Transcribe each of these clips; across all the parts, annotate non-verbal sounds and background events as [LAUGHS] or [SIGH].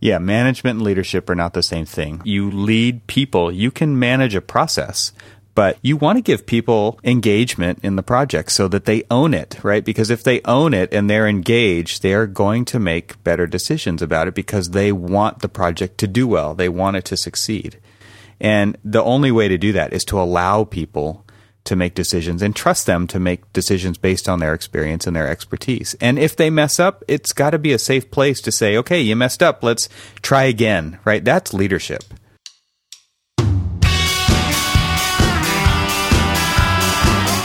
Yeah, management and leadership are not the same thing. You lead people, you can manage a process, but you want to give people engagement in the project so that they own it, right? Because if they own it and they're engaged, they are going to make better decisions about it because they want the project to do well. They want it to succeed. And the only way to do that is to allow people to make decisions and trust them to make decisions based on their experience and their expertise. And if they mess up, it's got to be a safe place to say, okay, you messed up. Let's try again, right? That's leadership.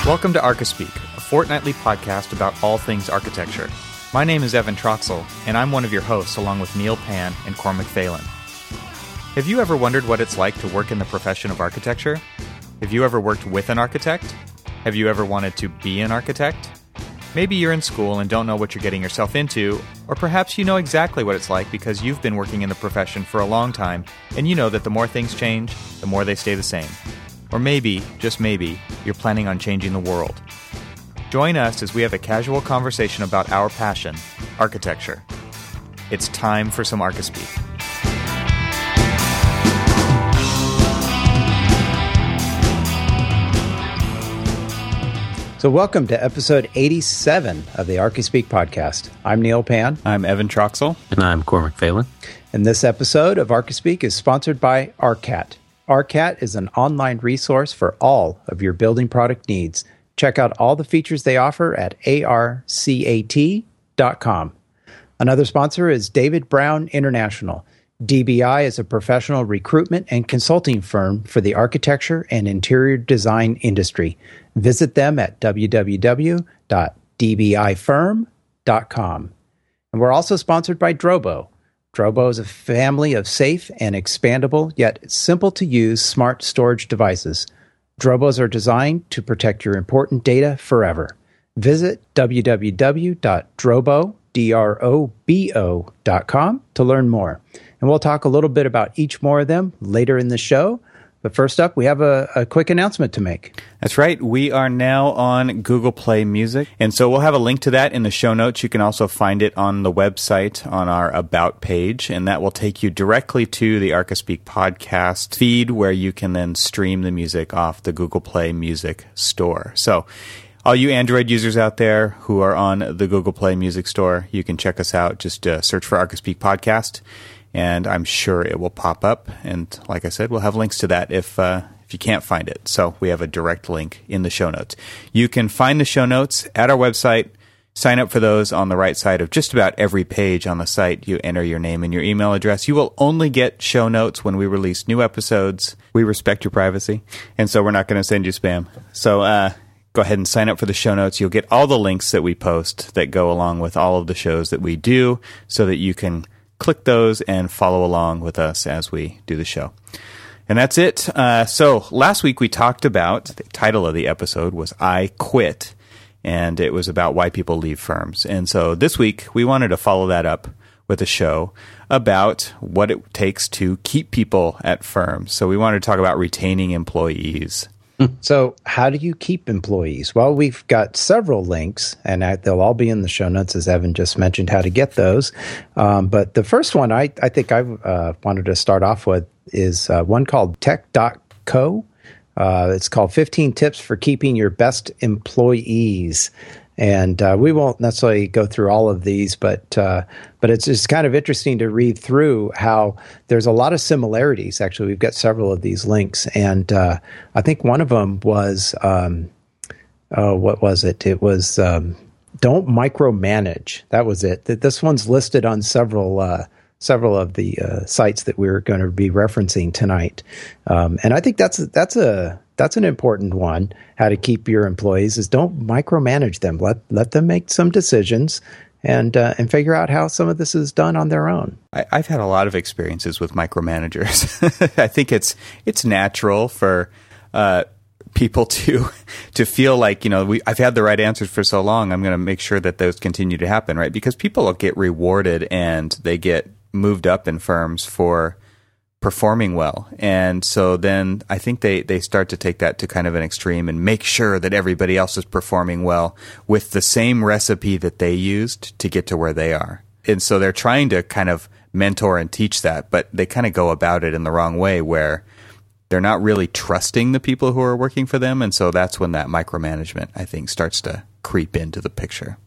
Welcome to ArchiSpeak, a fortnightly podcast about all things architecture. My name is Evan Troxel, and I'm one of your hosts along with Neil Pan and Cormac Phelan. Have you ever wondered what it's like to work in the profession of architecture? Have you ever worked with an architect? Have you ever wanted to be an architect? Maybe you're in school and don't know what you're getting yourself into, or perhaps you know exactly what it's like because you've been working in the profession for a long time and you know that the more things change, the more they stay the same. Or maybe, just maybe, you're planning on changing the world. Join us as we have a casual conversation about our passion, architecture. It's time for some ArchiSpeak. So, welcome to episode 87 of the ArchiSpeak podcast. I'm Neil Pan. I'm Evan Troxel. And I'm Cormac Phelan. And this episode of ArchiSpeak is sponsored by ARCAT. ARCAT is an online resource for all of your building product needs. Check out all the features they offer at arcat.com. Another sponsor is David Brown International. DBI is a professional recruitment and consulting firm for the architecture and interior design industry. Visit them at www.dbifirm.com. And we're also sponsored by Drobo. Drobo is a family of safe and expandable, yet simple to use smart storage devices. Drobos are designed to protect your important data forever. Visit www.drobo.com to learn more. And we'll talk a little bit about each more of them later in the show. But first up, we have a, a, quick announcement to make. That's right. We are now on Google Play Music. And so we'll have a link to that in the show notes. You can also find it on the website on our About page. And that will take you directly to the ArchiSpeak podcast feed where you can then stream the music off the Google Play Music store. So all you Android users out there who are on the Google Play Music Store, you can check us out. Just uh, search for ArchiSpeak Podcast and I'm sure it will pop up. And like I said, we'll have links to that if uh, if you can't find it. So we have a direct link in the show notes. You can find the show notes at our website. Sign up for those on the right side of just about every page on the site. You enter your name and your email address. You will only get show notes when we release new episodes. We respect your privacy, and so we're not going to send you spam. So uh, go ahead and sign up for the show notes. You'll get all the links that we post that go along with all of the shows that we do, so that you can click those and follow along with us as we do the show. And that's it. Uh, so last week we talked about the title of the episode was I Quit, and it was about why people leave firms. And so this week we wanted to follow that up with a show about what it takes to keep people at firms. So we wanted to talk about retaining employees. [LAUGHS] so, how do you keep employees? Well, we've got several links, and they'll all be in the show notes, as Evan just mentioned, how to get those. Um, but the first one I, I think I uh, wanted to start off with is uh, one called tech.co. Uh, it's called 15 Tips for Keeping Your Best Employees. And uh, we won't necessarily go through all of these, but uh, but it's just kind of interesting to read through how there's a lot of similarities. Actually, we've got several of these links, and uh, I think one of them was um, oh, what was it? It was um, don't micromanage. That was it. This one's listed on several uh, several of the uh, sites that we're going to be referencing tonight, um, and I think that's that's a that's an important one. How to keep your employees is don't micromanage them. Let let them make some decisions and uh, and figure out how some of this is done on their own. I, have had a lot of experiences with micromanagers. [LAUGHS] I think it's it's natural for uh, people to [LAUGHS] to feel like you know we, I've had the right answers for so long. I'm going to make sure that those continue to happen, right? Because people get rewarded and they get moved up in firms for performing well. And so then I think they, they start to take that to kind of an extreme and make sure that everybody else is performing well with the same recipe that they used to get to where they are. And so they're trying to kind of mentor and teach that, but they kind of go about it in the wrong way where they're not really trusting the people who are working for them. And so that's when that micromanagement, I think, starts to creep into the picture.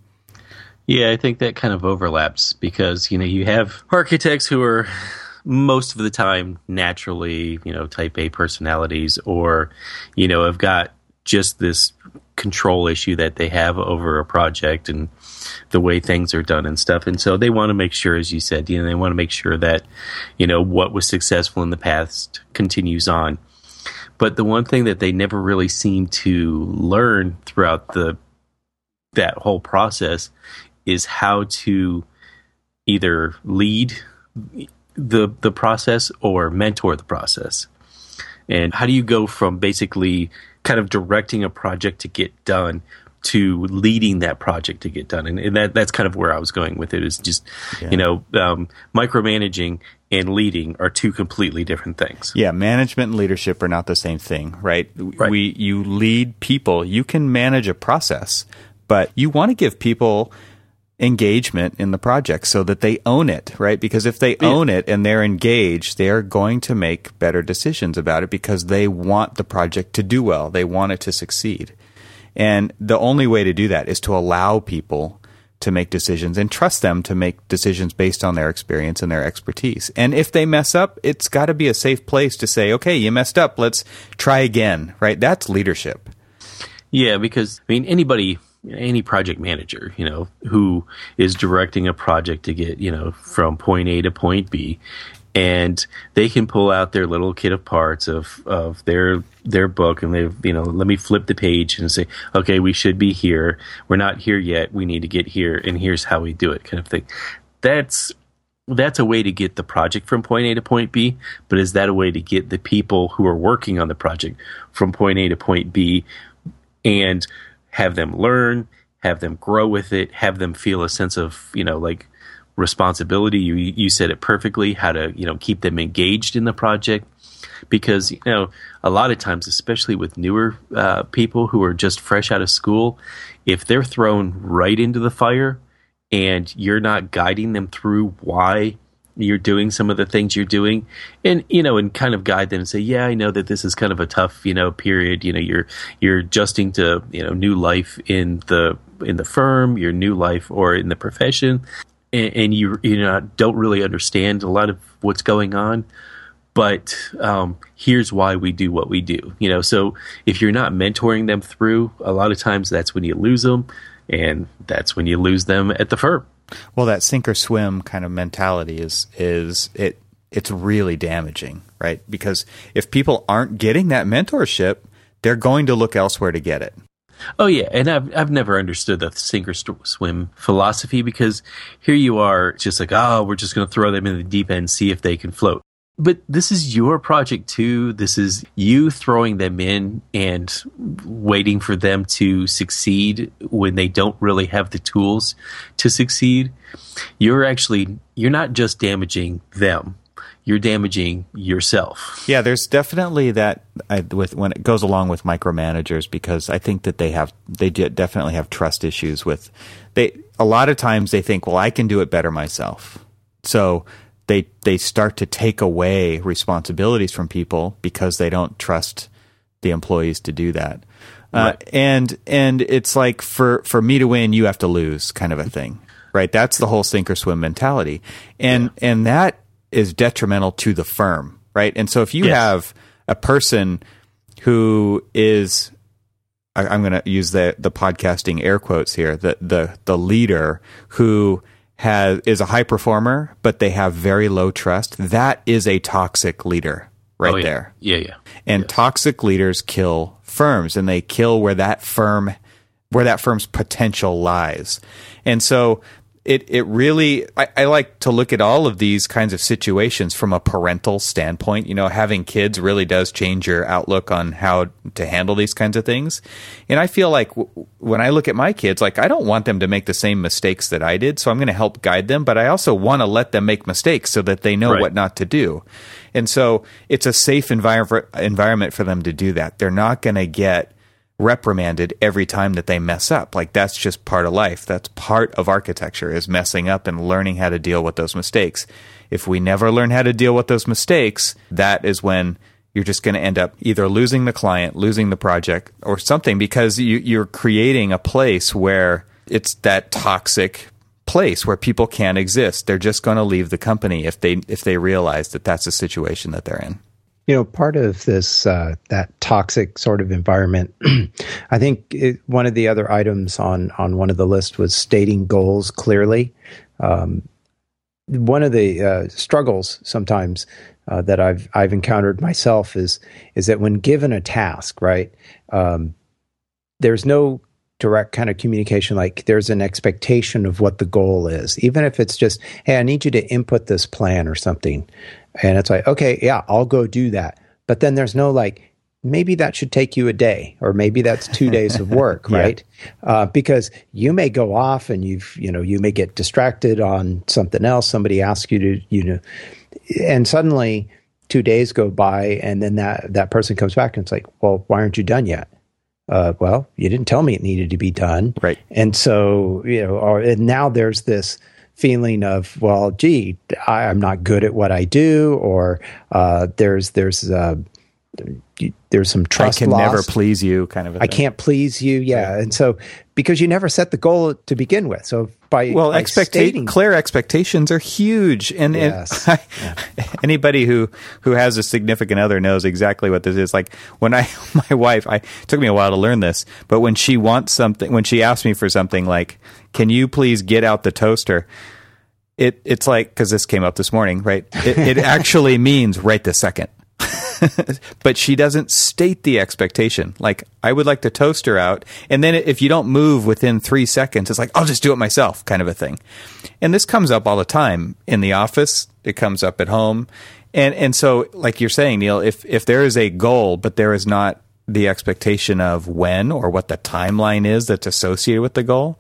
Yeah, I think that kind of overlaps because, you know, you have architects who are most of the time naturally, you know, type A personalities or, you know, have got just this control issue that they have over a project and the way things are done and stuff. And so they want to make sure, as you said, you know, they want to make sure that, you know, what was successful in the past continues on. But the one thing that they never really seem to learn throughout the that whole process is how to either lead the the process or mentor the process. And how do you go from basically kind of directing a project to get done to leading that project to get done? And, and that that's kind of where I was going with it is just yeah. you know um, micromanaging and leading are two completely different things. Yeah, management and leadership are not the same thing, right? right? We you lead people, you can manage a process, but you want to give people engagement in the project so that they own it, right? Because if they yeah. own it and they're engaged, they're going to make better decisions about it because they want the project to do well. They want it to succeed. And the only way to do that is to allow people to make decisions and trust them to make decisions based on their experience and their expertise. And if they mess up, it's got to be a safe place to say, okay, you messed up. Let's try again, right? That's leadership. Yeah, because I mean, anybody any project manager, you know, who is directing a project to get, you know, from point A to point B, and they can pull out their little kit of parts of, of their their book and they've you know let me flip the page and say okay we should be here. We're not here yet. We need to get here and here's how we do it kind of thing. That's that's a way to get the project from point A to point B, but is that a way to get the people who are working on the project from point A to point B? And have them learn, have them grow with it, have them feel a sense of, you know, like responsibility. You you said it perfectly, how to, you know, keep them engaged in the project because, you know, a lot of times especially with newer uh, people who are just fresh out of school, if they're thrown right into the fire and you're not guiding them through why you're doing some of the things you're doing and you know and kind of guide them and say yeah i know that this is kind of a tough you know period. You know you're you're adjusting to you know new life in the in the firm your new life or in the profession. And, and you you know don't really understand a lot of what's going on but um, here's why we do what we do you know? So if you're not mentoring them through a lot of times that's when you lose them and that's when you lose them at the firm well, that sink or swim kind of mentality is is it it's really damaging, right? Because if people aren't getting that mentorship, they're going to look elsewhere to get it. Oh yeah, and I've I've never understood the sink or swim philosophy because here you are, just like oh, we're just going to throw them in the deep end, see if they can float but this is your project too. This is you throwing them in and waiting for them to succeed when they don't really have the tools to succeed. You're actually you're not just damaging them. You're damaging yourself. Yeah, there's definitely that I, with when it goes along with micromanagers because I think that they have they definitely have trust issues with they a lot of times they think, well, I can do it better myself. So they they start to take away responsibilities from people because they don't trust the employees to do that. Uh, right. And and it's like for for me to win, you have to lose, kind of a thing, right? That's the whole sink or swim mentality, and yeah. and that is detrimental to the firm, right? And so if you yes. have a person who is I, I'm going to use the the podcasting air quotes here, the the the leader who has is a high performer, but they have very low trust. That is a toxic leader right oh, yeah. there. Yeah, yeah. And yes. toxic leaders kill firms and they kill where that firm where that firm's potential lies. And so it it really I, I, like to look at all of these kinds of situations from a parental standpoint. You know, having kids really does change your outlook on how to handle these kinds of things. And I feel like w- when I look at my kids, like I don't want them to make the same mistakes that I did, so I'm going to help guide them, but I also want to let them make mistakes so that they know right. what not to do. And so it's a safe envir- environment for them to do that. They're not going to get reprimanded every time that they mess up. Like that's just part of life. That's part of architecture is messing up and learning how to deal with those mistakes. if we never learn how to deal with those mistakes, that is when you're just going to end up either losing the client, losing the project, or something because you, you're creating a place where it's that toxic place where people can't exist. They're just going to leave the company if they if they realize that that's the situation that they're in. You know, part of this uh, that toxic sort of environment. [CLEARS THROAT] I think it, one of the other items on on one of the list was stating goals clearly. Um, one of the uh, struggles sometimes uh, that I've I've encountered myself is is that when given a task, right, um, there's no direct kind of communication like there's an expectation of what the goal is even if it's just hey i need you to input this plan or something and it's like okay yeah i'll go do that but then there's no like maybe that should take you a day or maybe that's two days of [LAUGHS] work yeah. right uh, because you may go off and you've you know you may get distracted on something else somebody asks you to you know and suddenly two days go by and then that that person comes back and it's like well why aren't you done yet uh, well, you didn't tell me it needed to be done. Right. And so, you know, or, and now there's this feeling of, well, gee, I, am not good at what I do, or uh, there's, there's, uh, there's some trust. I can loss. never please you, kind of. I can't please you, yeah. Right. And so, because you never set the goal to begin with, so by well, by expectations, clear expectations are huge, and, yes. and [LAUGHS] I, anybody who who has a significant other knows exactly what this is. Like when I, [LAUGHS] my wife, I took me a while to learn this, but when she wants something, when she asks me for something, like, "Can you please get out the toaster?" It it's like because this came up this morning, right? It, it [LAUGHS] actually means right this second. [LAUGHS] but she doesn't state the expectation. Like, I would like to toast her out. And then if you don't move within three seconds, it's like, I'll just do it myself, kind of a thing. And this comes up all the time in the office, it comes up at home. And, and so, like you're saying, Neil, if, if there is a goal, but there is not the expectation of when or what the timeline is that's associated with the goal,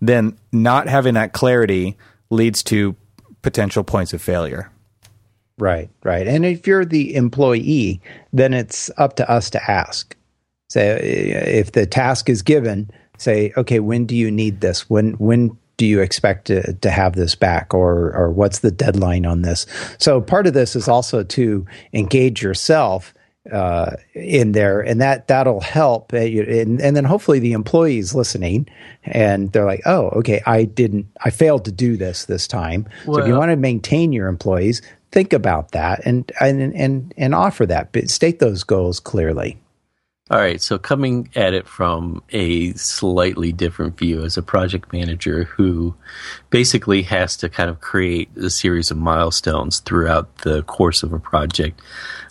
then not having that clarity leads to potential points of failure. Right, right. And if you're the employee, then it's up to us to ask. Say eh, if the task is given, say, okay, when do you need this? When when do you expect to, to have this back or or what's the deadline on this? So part of this is also to engage yourself uh, in there, and that that'll help. Uh, and, and then hopefully the employees listening, and they're like, "Oh, okay, I didn't, I failed to do this this time." Well, so if you want to maintain your employees, think about that and and and, and offer that, but state those goals clearly. All right, so coming at it from a slightly different view as a project manager who basically has to kind of create a series of milestones throughout the course of a project,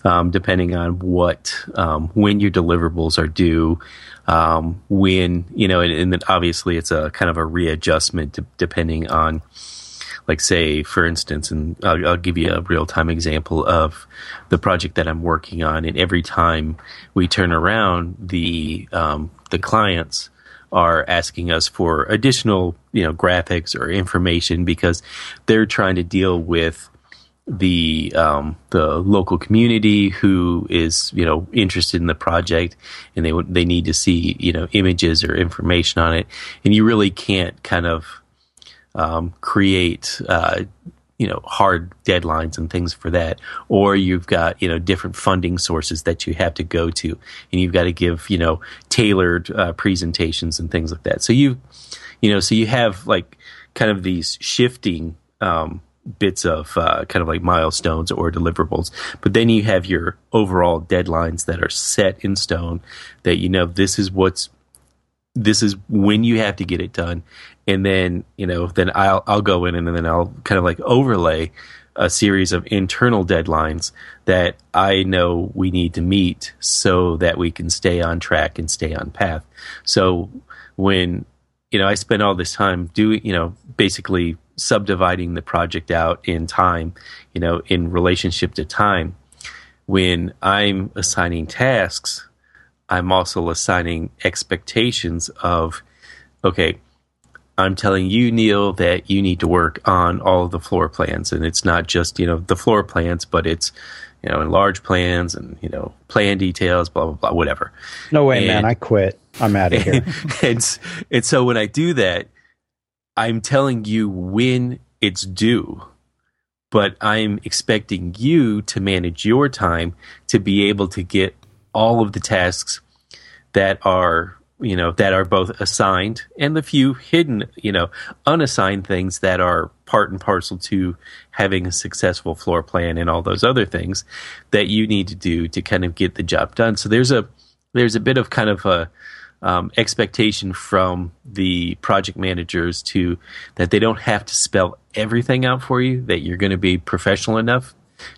um, depending on what, um, when your deliverables are due, um, when, you know, and, and, then obviously it's a kind of a readjustment depending on like say for instance and I'll, I'll, give you a real time example of the project that i'm working on and every time we turn around the um, the clients are asking us for additional you know graphics or information because they're trying to deal with the um, the local community who is you know interested in the project and they they need to see you know images or information on it. And you really can't kind of um, create uh, you know hard deadlines and things for that. Or you've got you know different funding sources that you have to go to and you've got to give you know tailored uh, presentations and things like that. So you you know so you have like kind of these shifting um, bits of uh, kind of like milestones or deliverables. But then you have your overall deadlines that are set in stone that you know this is what's this is when you have to get it done and then you know then I'll I'll go in and then I'll kind of like overlay a series of internal deadlines that I know we need to meet so that we can stay on track and stay on path. So when you know I spend all this time doing you know basically subdividing the project out in time, you know, in relationship to time. When I'm assigning tasks, I'm also assigning expectations of, okay, I'm telling you, Neil, that you need to work on all of the floor plans. And it's not just, you know, the floor plans, but it's, you know, enlarged plans and, you know, plan details, blah, blah, blah, whatever. No way, and, man. I quit. I'm out of here. [LAUGHS] and, and so when I do that, I'm telling you when it's due but I'm expecting you to manage your time to be able to get all of the tasks that are you know that are both assigned and the few hidden you know unassigned things that are part and parcel to having a successful floor plan and all those other things that you need to do to kind of get the job done. So there's a there's a bit of kind of a um, expectation from the project managers to that they don't have to spell everything out for you that you're going to be professional enough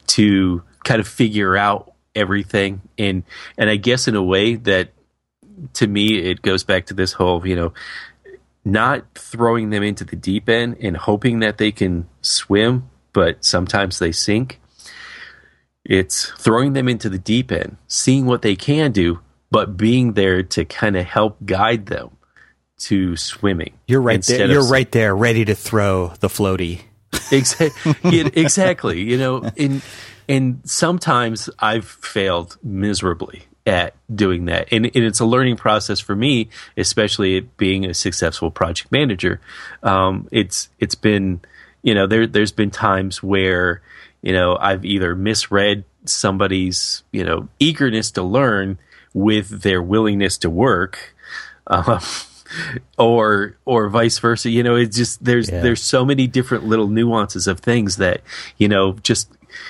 to kind of figure out everything. And and I guess in a way that to me, it goes back to this whole, you know, not throwing them into the deep end and hoping that they can swim, but sometimes they sink. It's throwing them into the deep end, seeing what they can do, but being there to kind of help guide them to swimming. You're right there. You're right there, ready to throw the floaty. exactly. [LAUGHS] exactly. You know, and and sometimes I've failed miserably at doing that. And, and, it's a learning process for me, especially being a successful project manager. Um, it's it's been you know there there's been times where you know I've either misread somebody's you know eagerness to learn with their willingness to work. Um, [LAUGHS] or or vice versa you know it's just there's yeah. there's so many different little nuances of things that you know just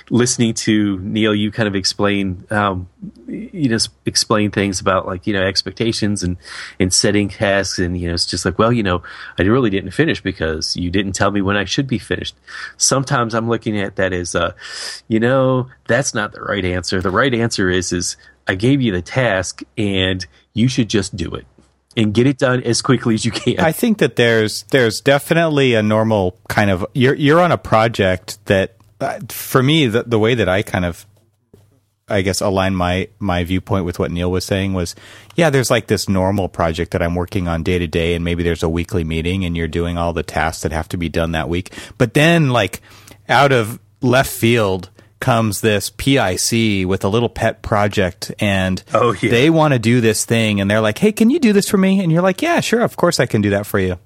listening to Neil, you kind of explain, um, you just explain things about like you know expectations and and setting tasks, and you know it's just like, well, you know, I really didn't finish because you didn't tell me when I should be finished. Sometimes I'm looking at that as, uh, you know, that's not the right answer. The right answer is is I gave you the task and you should just do it and get it done as quickly as you can. I think that there's there's definitely a normal kind of you're you're on a project that Uh, for me, the, the way that I kind of, I guess, align my my viewpoint with what Neil was saying was, yeah, there's like this normal project that I'm working on day to day, and maybe there's a weekly meeting, and you're doing all the tasks that have to be done that week. But then, like, out of left field comes this PIC with a little pet project and oh, yeah. they want to do this thing and they're like, "Hey, can you do this for me?" And you're like, "Yeah, sure, of course I can do that for you."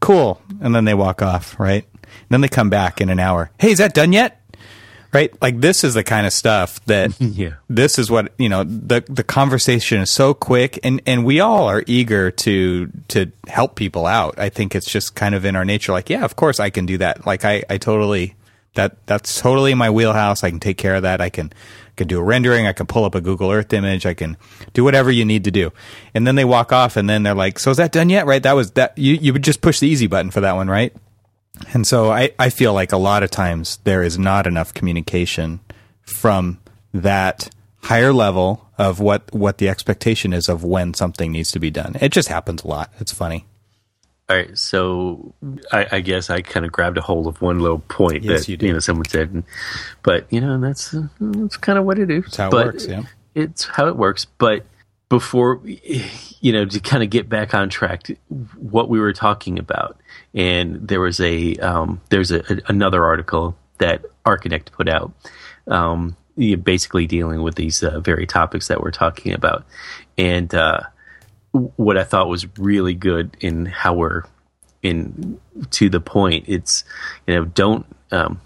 Cool. And then they walk off, right? Then they come back in an hour. Hey, is that done yet? Right? Like this is the kind of stuff that [LAUGHS] yeah. this is what, you know, the the conversation is so quick and and we all are eager to to help people out. I think it's just kind of in our nature like, yeah, of course I can do that. Like I I totally that that's totally my wheelhouse. I can take care of that. I can can do a rendering. I can pull up a Google Earth image. I can do whatever you need to do. And then they walk off, and then they're like, "So is that done yet?" Right? That was that. You you would just push the easy button for that one, right? And so I, I feel like a lot of times there is not enough communication from that higher level of what, what the expectation is of when something needs to be done. It just happens a lot. It's funny. All right, so I, I guess I kind of grabbed a hold of one little point yes, that you, you, know someone said, but you know that's that's kind of what it is. It's how but it works. Yeah, it's how it works. But before you know to kind of get back on track, what we were talking about and there was a um, there's a, a, another article that Archinect put out, um, basically dealing with these uh, very topics that we're talking about, and uh, what I thought was really good in how we're in to the point. It's you know don't um,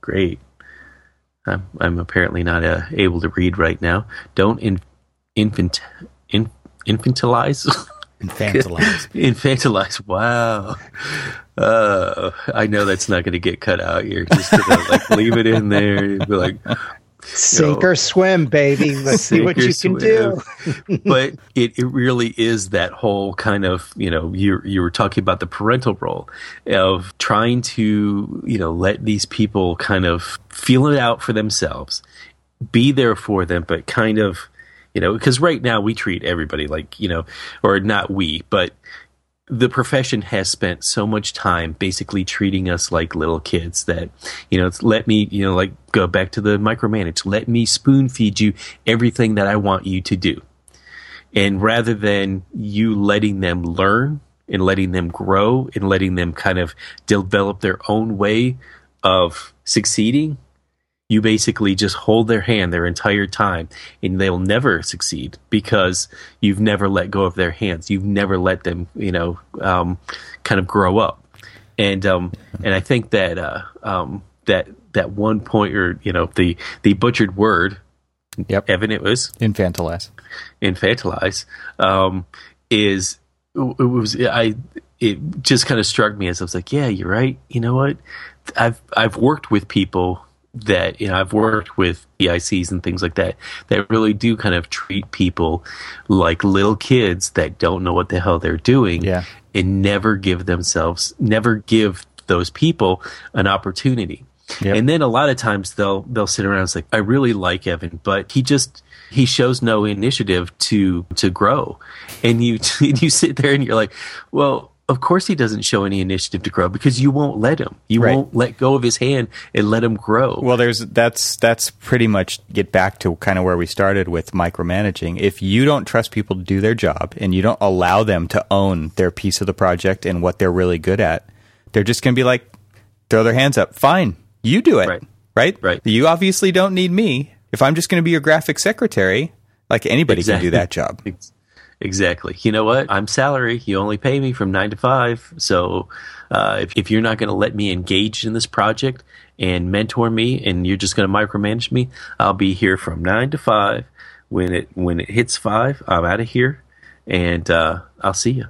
great. I'm, I'm apparently not uh, able to read right now. Don't in, infant in, infantilize. [LAUGHS] Infantilize. [LAUGHS] Infantilize. Wow. Uh, I know that's not going to get cut out. You're just going to like leave it in there. And be like, sink know, or swim, baby. Let's see what you swim. can do. but it, it really is that whole kind of you know you you were talking about the parental role of trying to you know let these people kind of feel it out for themselves, be there for them, but kind of you know because right now we treat everybody like you know or not we but the profession has spent so much time basically treating us like little kids that you know let me you know like go back to the micromanage. Let me spoon feed you everything that i want you to do. And rather than you letting them learn and letting them grow and letting them kind of develop their own way of succeeding you basically just hold their hand their entire time and they'll never succeed because you've never let go of their hands you've never let them you know um, kind of grow up and um, and I think that uh, um, that that one point or you know the the butchered word, Yep. Evan, it was Infantilize. infantilize, um, is it was I it just kind of struck me as I was like, yeah, you're right. You know what? I've I've worked with people that you know I've worked with EICs and things like that that really do kind of treat people like little kids that don't know what the hell they're doing Yeah. and never give themselves never give those people an opportunity. Yep. And then a lot of times they'll they'll sit around and say, I really like Evan, but he just he shows no initiative to to grow. And you [LAUGHS] you sit there and you're like, well, of course he doesn't show any initiative to grow because you won't let him. You Right. won't let go of his hand and let him grow. Well, there's that's that's pretty much get back to kind of where we started with micromanaging. If you don't trust people to do their job and you don't allow them to own their piece of the project and what they're really good at, they're just going to be like throw their hands up. Fine, you do it. Right. Right. Right. You obviously don't need me. If I'm just going to be your graphic secretary, like anybody can do that job. Ex- Exactly. You know what? I'm salary. You only pay me from nine to five. So uh, if, if you're not going to let me engage in this project and mentor me, and you're just going to micromanage me, I'll be here from nine to five. When it when it hits five, I'm out of here, and uh, I'll see you.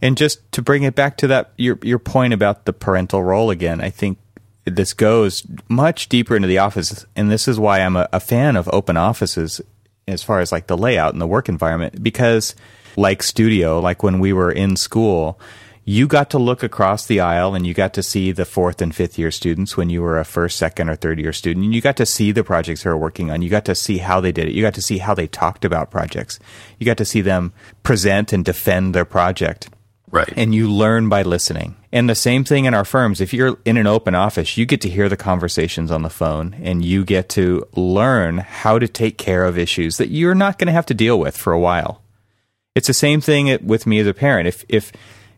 And just to bring it back to that your your point about the parental role again, I think this goes much deeper into the office, and this is why I'm a, a fan of open offices as far as like the layout and the work environment, because like studio, like when we were in school. You got to look across the aisle and you got to see the fourth and fifth year students when you were a first, second, or third year student. And you got to see the projects they were working on. You got to see how they did it. You got to see how they talked about projects. You got to see them present and defend their project Right. and you learn by listening. And the same thing in our firms. If you're in an open office, you get to hear the conversations on the phone and you get to learn how to take care of issues that you're not going to have to deal with for a while. It's the same thing with me as a parent. If if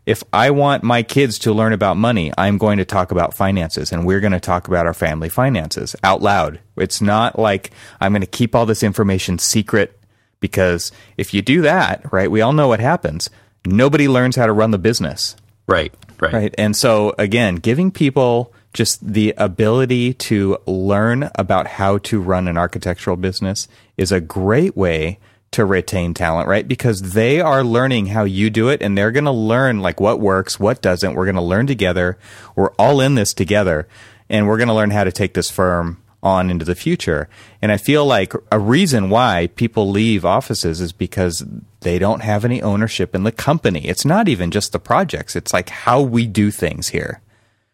if I want my kids to learn about money, I'm going to talk about finances and we're going to talk about our family finances out loud. It's not like I'm going to keep all this information secret because if you do that, right, we all know what happens. Nobody learns how to run the business. right. Right. Right. And so, again, giving people just the ability to learn about how to run an architectural business is a great way to retain talent, right? Because they are learning how you do it and they're going to learn like what works, what doesn't. We're going to learn together. We're all in this together and we're going to learn how to take this firm on into the future. And I feel like a reason why people leave offices is because they don't have any ownership in the company. It's not even just the projects, it's like how we do things here.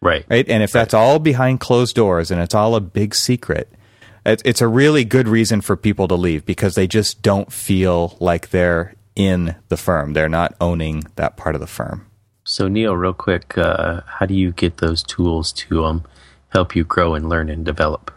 Right. Right? And if that's all behind closed doors and it's all a big secret, it's, it's a really good reason for people to leave because they just don't feel like they're in the firm. They're not owning that part of the firm. So Neil, real quick, uh, how do you get those tools to um, help you grow and learn and develop?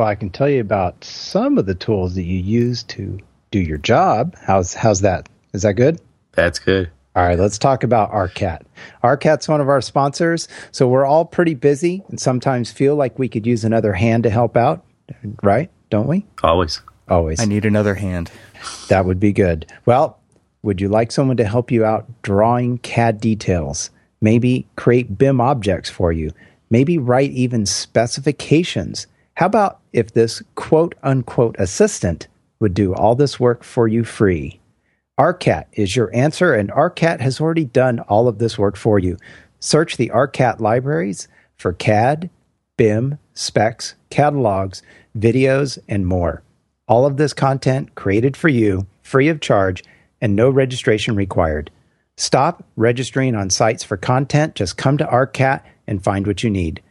Well, I can tell you about some of the tools that you use to do your job. How's how's that? Is that good? That's good. All right, let's talk about ARCAT. ARCAT's one of our sponsors, so we're all pretty busy and sometimes feel like we could use another hand to help out, right? Don't we? Always. Always. I need another hand. That would be good. Well, would you like someone to help you out drawing CAD details? Maybe create BIM objects for you? Maybe write even specifications? How about if this quote unquote assistant would do all this work for you free? ARCAT is your answer, and ARCAT has already done all of this work for you. Search the ARCAT libraries for CAD, BIM, specs, catalogs, videos, and more. All of this content created for you, free of charge, and no registration required. Stop registering on sites for content. Just come to ARCAT and find what you need.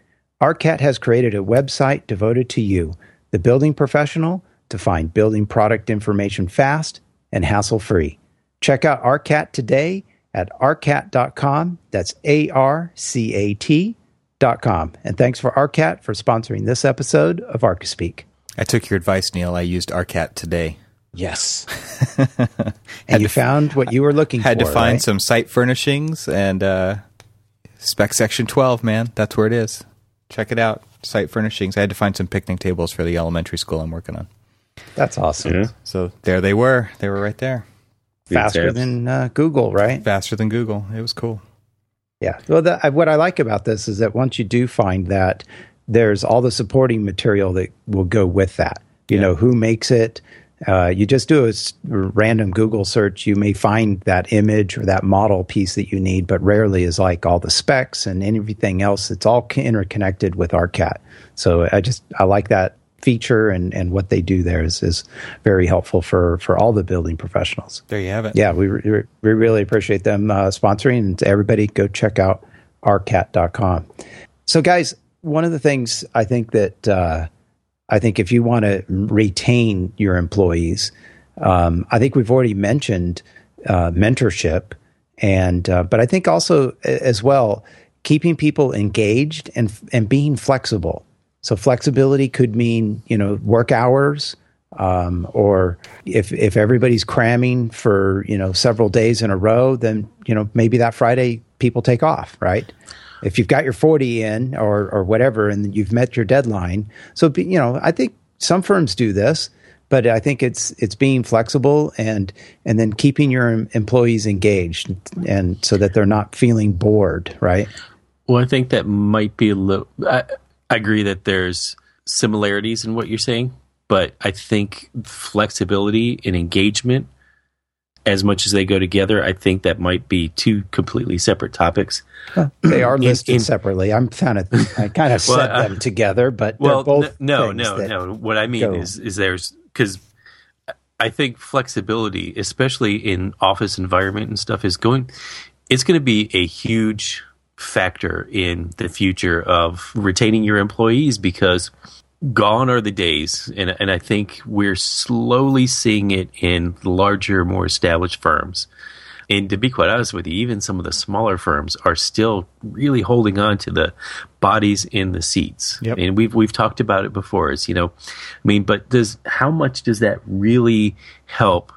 ARCAT has created a website devoted to you, the building professional, to find building product information fast and hassle free. Check out ARCAT today at arcat.com. That's A R C A T.com. And thanks for ARCAT for sponsoring this episode of ArchiSpeak. I took your advice, Neil. I used ARCAT today. Yes. [LAUGHS] and you found what you were looking Had for. Had to find right? some site furnishings and uh, spec section 12, man. That's where it is. Check it out. Site furnishings. I had to find some picnic tables for the elementary school I'm working on. That's awesome. So there they were. They were right there. Faster Tabs. than uh, Google, right? Faster than Google. It was cool. Yeah. Well, the, what I like about this is that once you do find that, there's all the supporting material that will go with that. You yeah. know, who makes it, uh, you just do a random Google search, you may find that image or that model piece that you need, but rarely is like all the specs and everything else. It's all interconnected with ARCAT. So I just I like that feature and, and what they do there is, is very helpful for, for all the building professionals. There you have it. Yeah, we, re- we really appreciate them uh, sponsoring. And everybody go check out arcat.com. So, guys, one of the things I think that uh, I think if you want to retain your employees, um, I think we've already mentioned uh, mentorship, and uh, but I think also as well keeping people engaged and and being flexible. So flexibility could mean you know work hours, um, or if if everybody's cramming for you know several days in a row, then you know maybe that Friday people take off, right? If you've got your 40 in or, or whatever and you've met your deadline. So, you know, I think some firms do this, but I think it's it's being flexible and and then keeping your employees engaged and so that they're not feeling bored, right? Well, I think that might be a little. I, I agree that there's similarities in what you're saying, but I think flexibility and engagement as much as they go together, I think that might be two completely separate topics. they are listed in, in, separately. I'm kind of I kind of [LAUGHS] well, set uh, them together, but well, both no, no, no. What I mean go. is is there's because I think flexibility, especially in office environment and stuff, is going. It's going to be a huge factor in the future of retaining your employees because gone are the days, and and I think we're slowly seeing it in larger, more established firms. And to be quite honest with you, even some of the smaller firms are still really holding on to the bodies in the seats. Yep. And we've we've talked about it before. It's you know, I mean, but does how much does that really help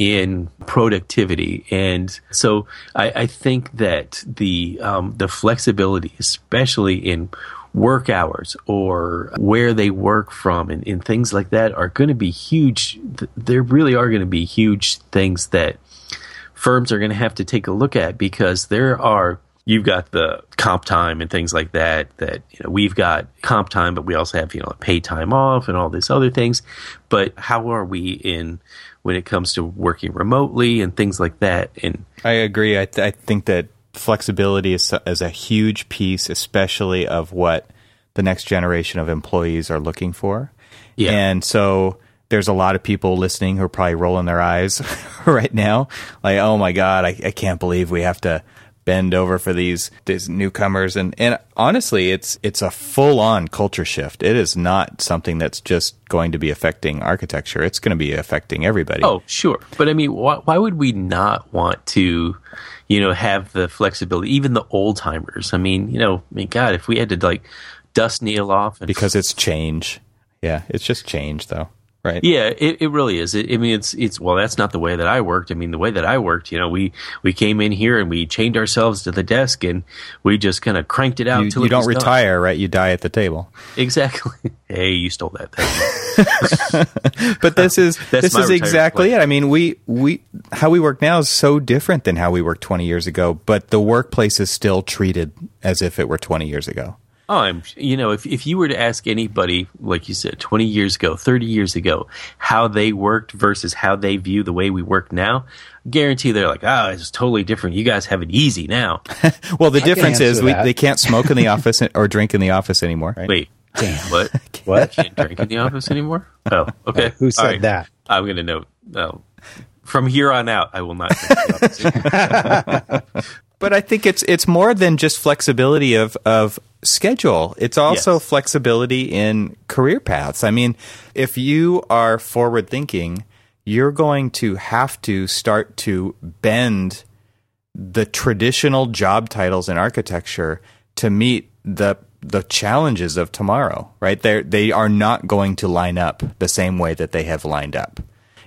in productivity. And so I, I think that the um, the flexibility, especially in work hours or where they work from and, and things like that are going to be huge. There really are going to be huge things that firms are going to have to take a look at because there are you've got the comp time and things like that that you know we've got comp time but we also have you know pay time off and all these other things. But how are we in when it comes to working remotely and things like that? And i agree. I, th- I think that flexibility is, is a huge piece, especially of what the next generation of employees are looking for. Yeah. And so there's a lot of people listening who are probably rolling their eyes [LAUGHS] right now, like, "Oh my god, I, I can't believe we have to bend over for these these newcomers." And and honestly, it's it's a full on culture shift. It is not something that's just going to be affecting architecture. It's going to be affecting everybody. Oh, sure. But I mean, why, why would we not want to? you know, have the flexibility. Even the old timers. I mean, you know, I mean, God, if we had to like dust Neil off, because it's change. Yeah, it's just change, though right? Yeah, it, it really is. It, I mean, it's it's well, that's not the way that I worked. I mean, the way that I worked, you know, we we came in here and we chained ourselves to the desk and we just kind of cranked it out. You, you don't retire, done. right? You die at the table. Exactly. [LAUGHS] hey, you stole that. Thing. [LAUGHS] But this is [LAUGHS] this is exactly plan. it. I mean, we we how we work now is so different than how we worked 20 years ago, but the workplace is still treated as if it were 20 years ago. Oh, I'm, you know, if, if you were to ask anybody, like you said, 20 years ago, 30 years ago, how they worked versus how they view the way we work now, guarantee they're like, oh, it's totally different. You guys have it easy now. [LAUGHS] well, the I difference is we, they can't smoke in the [LAUGHS] office or drink in the office anymore. Right? Wait, Damn. [LAUGHS] what? what? Can't drink in the office anymore? Oh, okay. Who said right. that? I'm going to note. Oh, from here on out, I will not. but I think it's it's more than just flexibility of of schedule. It's also yes. flexibility in career paths. I mean, if you are forward thinking, you're going to have to start to bend the traditional job titles in architecture to meet the the challenges of tomorrow, right? They they are not going to line up the same way that they have lined up.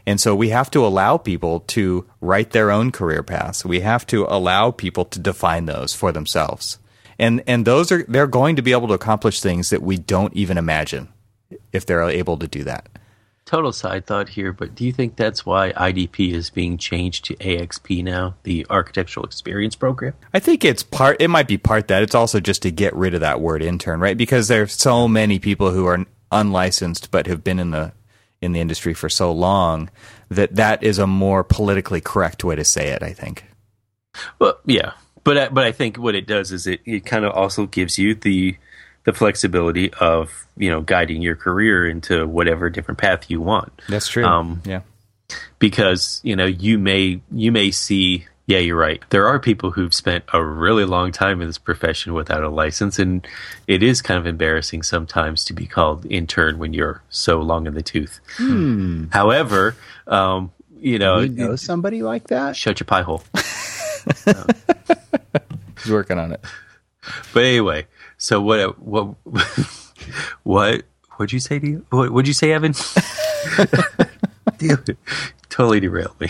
And so we have to allow people to write their own career paths. We have to allow people to define those for themselves. And and those are they're going to be able to accomplish things that we don't even imagine if they're able to do that. total side thought here, but do you think that's why IDP is being changed to AXP now, the Architectural Experience Program? I think it's part. It might be part that. It's also just to get rid of that word intern, right? Because there are so many people who are unlicensed but have been in the in the industry for so long that that is a more politically correct way to say it. I think. Well, yeah, but but I think what it does is it it kind of also gives you the the flexibility of you know guiding your career into whatever different path you want. That's true. Um, yeah, because you know you may you may see. Yeah, you're right. There are people who've spent a really long time in this profession without a license, and it is kind of embarrassing sometimes to be called intern when you're so long in the tooth. Hmm. However, um, you know, you know somebody like that. Shut your pie hole. [LAUGHS] [LAUGHS] He's working on it. But anyway, so what? What? What? What'd you say to you? What, what'd you say, Evan? [LAUGHS] totally derailed me.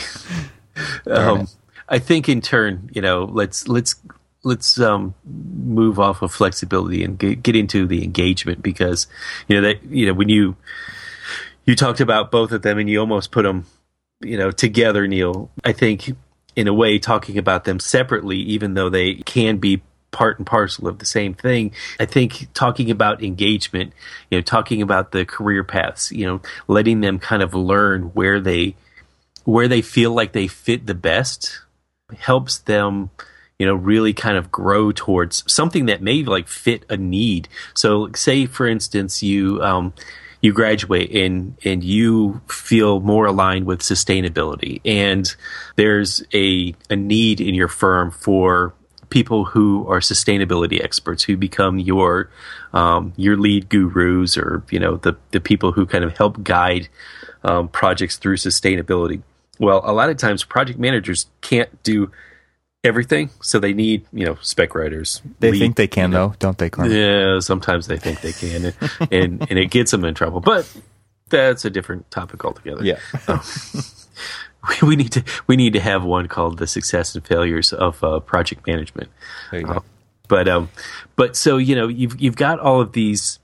Um, I think in turn, you know, let's let's let's um, move off of flexibility and get, get into the engagement because you know that you know when you you talked about both of them and you almost put them you know together, Neil. I think in a way talking about them separately, even though they can be part and parcel of the same thing. I think talking about engagement, you know, talking about the career paths, you know, letting them kind of learn where they where they feel like they fit the best helps them you know really kind of grow towards something that may like fit a need so say for instance you um, you graduate and and you feel more aligned with sustainability and there's a a need in your firm for people who are sustainability experts who become your um, your lead gurus or you know the the people who kind of help guide um, projects through sustainability. Well, a lot of times project managers can't do everything, so they need you know spec writers. They lead, think they can you know, though, don't they? Yeah, sometimes they think they can, and, and, and it gets them in trouble. But that's a different topic altogether. Yeah. [LAUGHS] Um, we need to we need to have one called the success and failures of uh, project management. Uh, but um, but so you know you've you've got all of these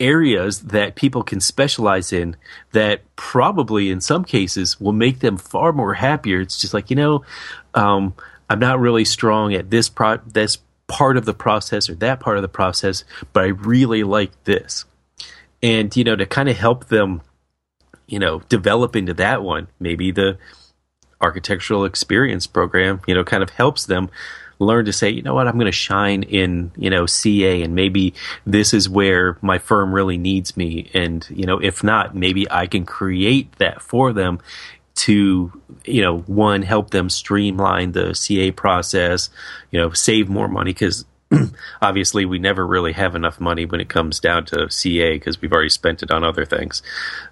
areas that people can specialize in that probably in some cases will make them far more happier. It's just like you know, um, I'm not really strong at this pro this part of the process or that part of the process, but I really like this, and you know to kind of help them you know, develop into that one. Maybe the architectural experience program, you know, kind of helps them learn to say, you know what, I'm going to shine in, you know, CA and maybe this is where my firm really needs me. And, you know, if not, maybe I can create that for them to, you know, one, help them streamline the CA process, you know, save more money because [CLEARS THROAT] obviously we never really have enough money when it comes down to CA because we've already spent it on other things.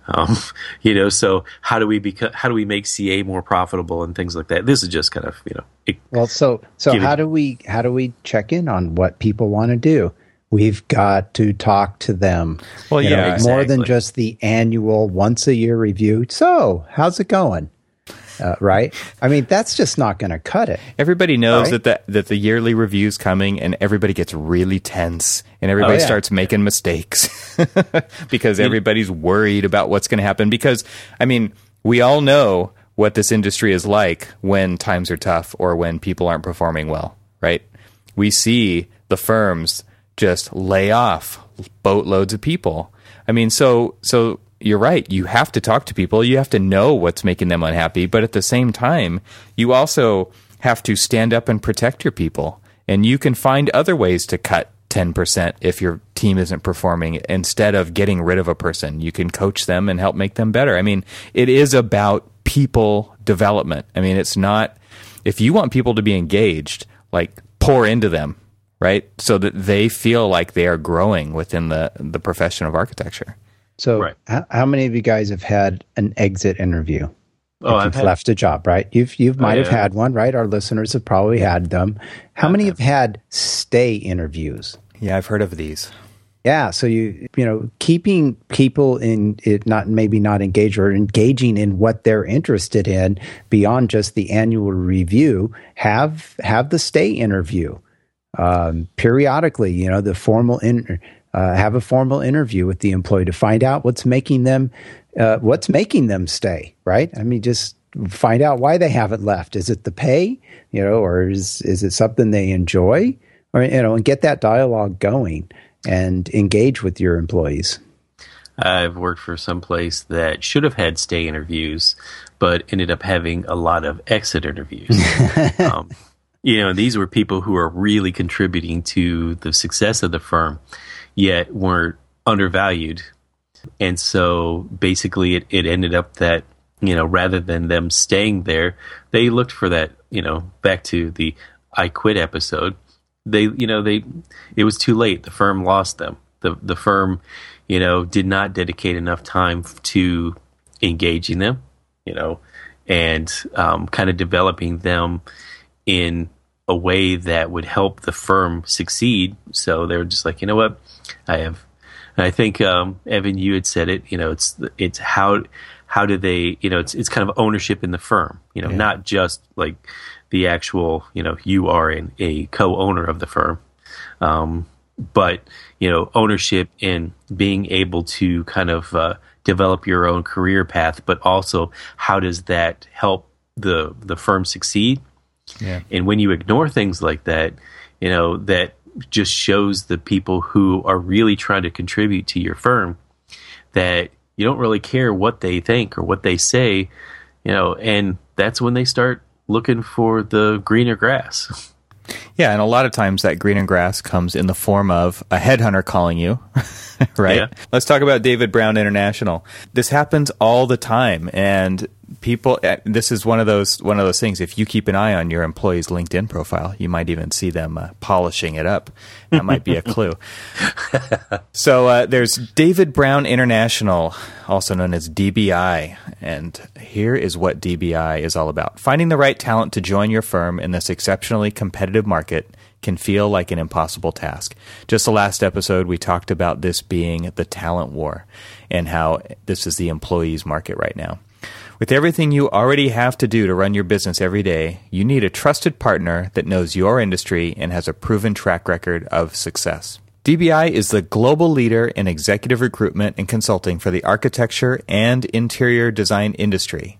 Um, [LAUGHS] you know, so how do we beca- how do we make CA more profitable and things like that? This is just kind of you know. It, well, so so how do we how do we check in on what people want to do? We've got to talk to them. Well, yeah, know, exactly. more than just the annual once a year review. So, how's it going? uh, right? I mean, that's just not going to cut it. Everybody knows right? that the that the yearly review's coming, and everybody gets really tense, and everybody oh, yeah. starts making mistakes [LAUGHS] because everybody's worried about what's going to happen. Because I mean, we all know what this industry is like when times are tough or when people aren't performing well, right? We see the firms just lay off boatloads of people. I mean, so so you're right. You have to talk to people. You have to know what's making them unhappy. But at the same time, you also have to stand up and protect your people. And you can find other ways to cut 10% if your team isn't performing instead of getting rid of a person. You can coach them and help make them better. I mean, it is about people development. I mean, it's not, if you want people to be engaged, like pour into them, right? So that they feel like they are growing within the, the profession of architecture. So, right. how, how, many of you guys have had an exit interview? Oh, if I've you've had, left a job, right? You've you oh, might oh, yeah. have had one, right? Our listeners have probably had them. How many have had stay interviews? Yeah, I've heard of these. Yeah, so you you know keeping people in it not maybe not engaged or engaging in what they're interested in beyond just the annual review. Have have the stay interview um, periodically. You know the formal in, uh, have a formal interview with the employee to find out what's making them uh, what's making them stay, right? I mean, just find out why they haven't left. Is it the pay, you know, or is is it something they enjoy, or you know, and get that dialogue going and engage with your employees. I've worked for some place that should have had stay interviews, but ended up having a lot of exit interviews. [LAUGHS] um, you know, these were people who are really contributing to the success of the firm, yet weren't undervalued. And so basically, it, it ended up that, you know, rather than them staying there, they looked for that, you know, back to the I quit episode. They, you know, they, it was too late. The firm lost them. The, the firm, you know, did not dedicate enough time to engaging them, you know, and um, kind of developing them in a way that would help the firm succeed. So they were just like, you know what, I have. And I think um, Evan, you had said it. You know, it's it's how how do they? You know, it's it's kind of ownership in the firm. You know, yeah. not just like the actual. You know, you are in a co-owner of the firm, um, but you know, ownership in being able to kind of uh, develop your own career path, but also how does that help the the firm succeed? Yeah. And when you ignore things like that, you know, that just shows the people who are really trying to contribute to your firm that you don't really care what they think or what they say, you know, and that's when they start looking for the greener grass. Yeah, and a lot of times that greener grass comes in the form of a headhunter calling you, [LAUGHS] right? Yeah. Let's talk about David Brown International. This happens all the time, and people uh, this is one of those one of those things. If you keep an eye on your employee's linkedin profile you might even see them uh, polishing it up. That might be a clue. [LAUGHS] So uh, there's david brown international also known as dbi and here is what dbi is all about. Finding the right talent to join your firm in this exceptionally competitive market can feel like an impossible task. Just the last episode, we talked about this being the talent war and how this is the employees market right now. With everything you already have to do to run your business every day, you need a trusted partner that knows your industry and has a proven track record of success. DBI is the global leader in executive recruitment and consulting for the architecture and interior design industry.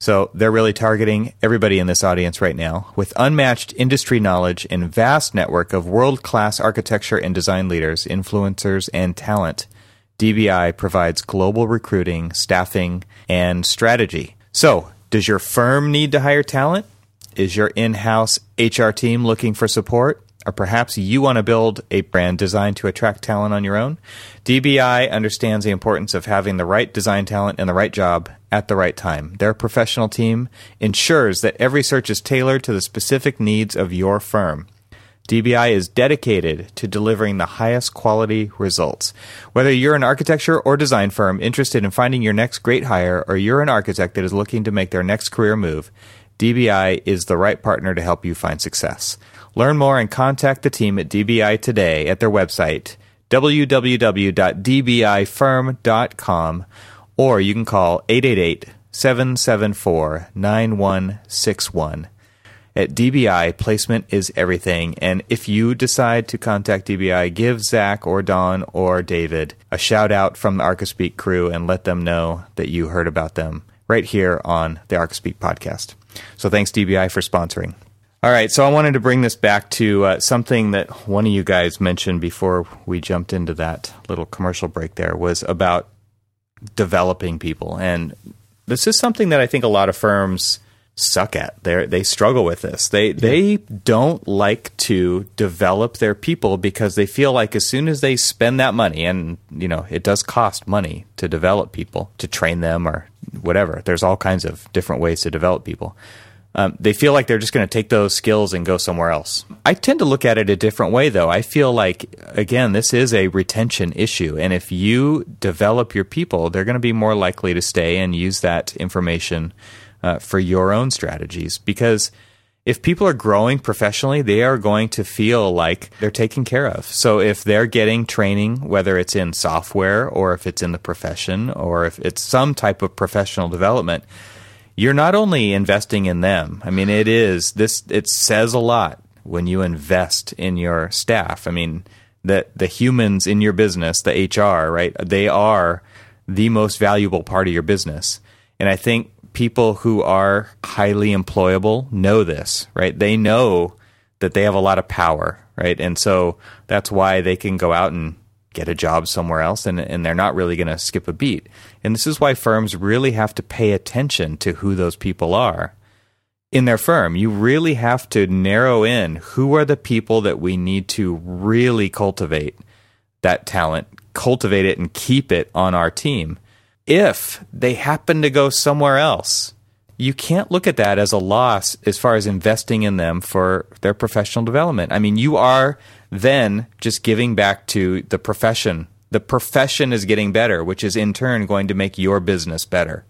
So they're really targeting everybody in this audience right now with unmatched industry knowledge and vast network of world class architecture and design leaders, influencers, and talent. DBI provides global recruiting, staffing, and strategy. So, does your firm need to hire talent? Is your in house HR team looking for support? Or perhaps you want to build a brand designed to attract talent on your own? DBI understands the importance of having the right design talent in the right job at the right time. Their professional team ensures that every search is tailored to the specific needs of your firm. DBI is dedicated to delivering the highest quality results. Whether you're an architecture or design firm interested in finding your next great hire, or you're an architect that is looking to make their next career move, DBI is the right partner to help you find success. Learn more and contact the team at DBI today at their website, www.dbifirm.com, or you can call 888 774 9161. At DBI, placement is everything. And if you decide to contact DBI, give Zach or Don or David a shout out from the ArchiSpeak crew and let them know that you heard about them right here on the ArchiSpeak podcast. So thanks, DBI, for sponsoring. All right, so I wanted to bring this back to uh, something that one of you guys mentioned before we jumped into that little commercial break there was about developing people. And this is something that I think a lot of firms suck at. They they struggle with this. They yeah. they don't like to develop their people because they feel like as soon as they spend that money and you know, it does cost money to develop people, to train them or whatever. There's all kinds of different ways to develop people. Um, they feel like they're just going to take those skills and go somewhere else. I tend to look at it a different way, though. I feel like, again, this is a retention issue. And if you develop your people, they're going to be more likely to stay and use that information uh, for your own strategies because if people are growing professionally, they are going to feel like they're taken care of. So if they're getting training, whether it's in software or if it's in the profession or if it's some type of professional development, you're not only investing in them. I mean, it is this, it says a lot when you invest in your staff. I mean, the, the humans in your business, the HR, right? They are the most valuable part of your business. And I think people who are highly employable know this, right? They know that they have a lot of power, right? And so that's why they can go out and get a job somewhere else and, and they're not really going to skip a beat. And this is why firms really have to pay attention to who those people are in their firm. You really have to narrow in who are the people that we need to really cultivate that talent, cultivate it and keep it on our team. If they happen to go somewhere else, you can't look at that as a loss as far as investing in them for their professional development. I mean, you are then just giving back to the profession. The profession is getting better, which is in turn going to make your business better.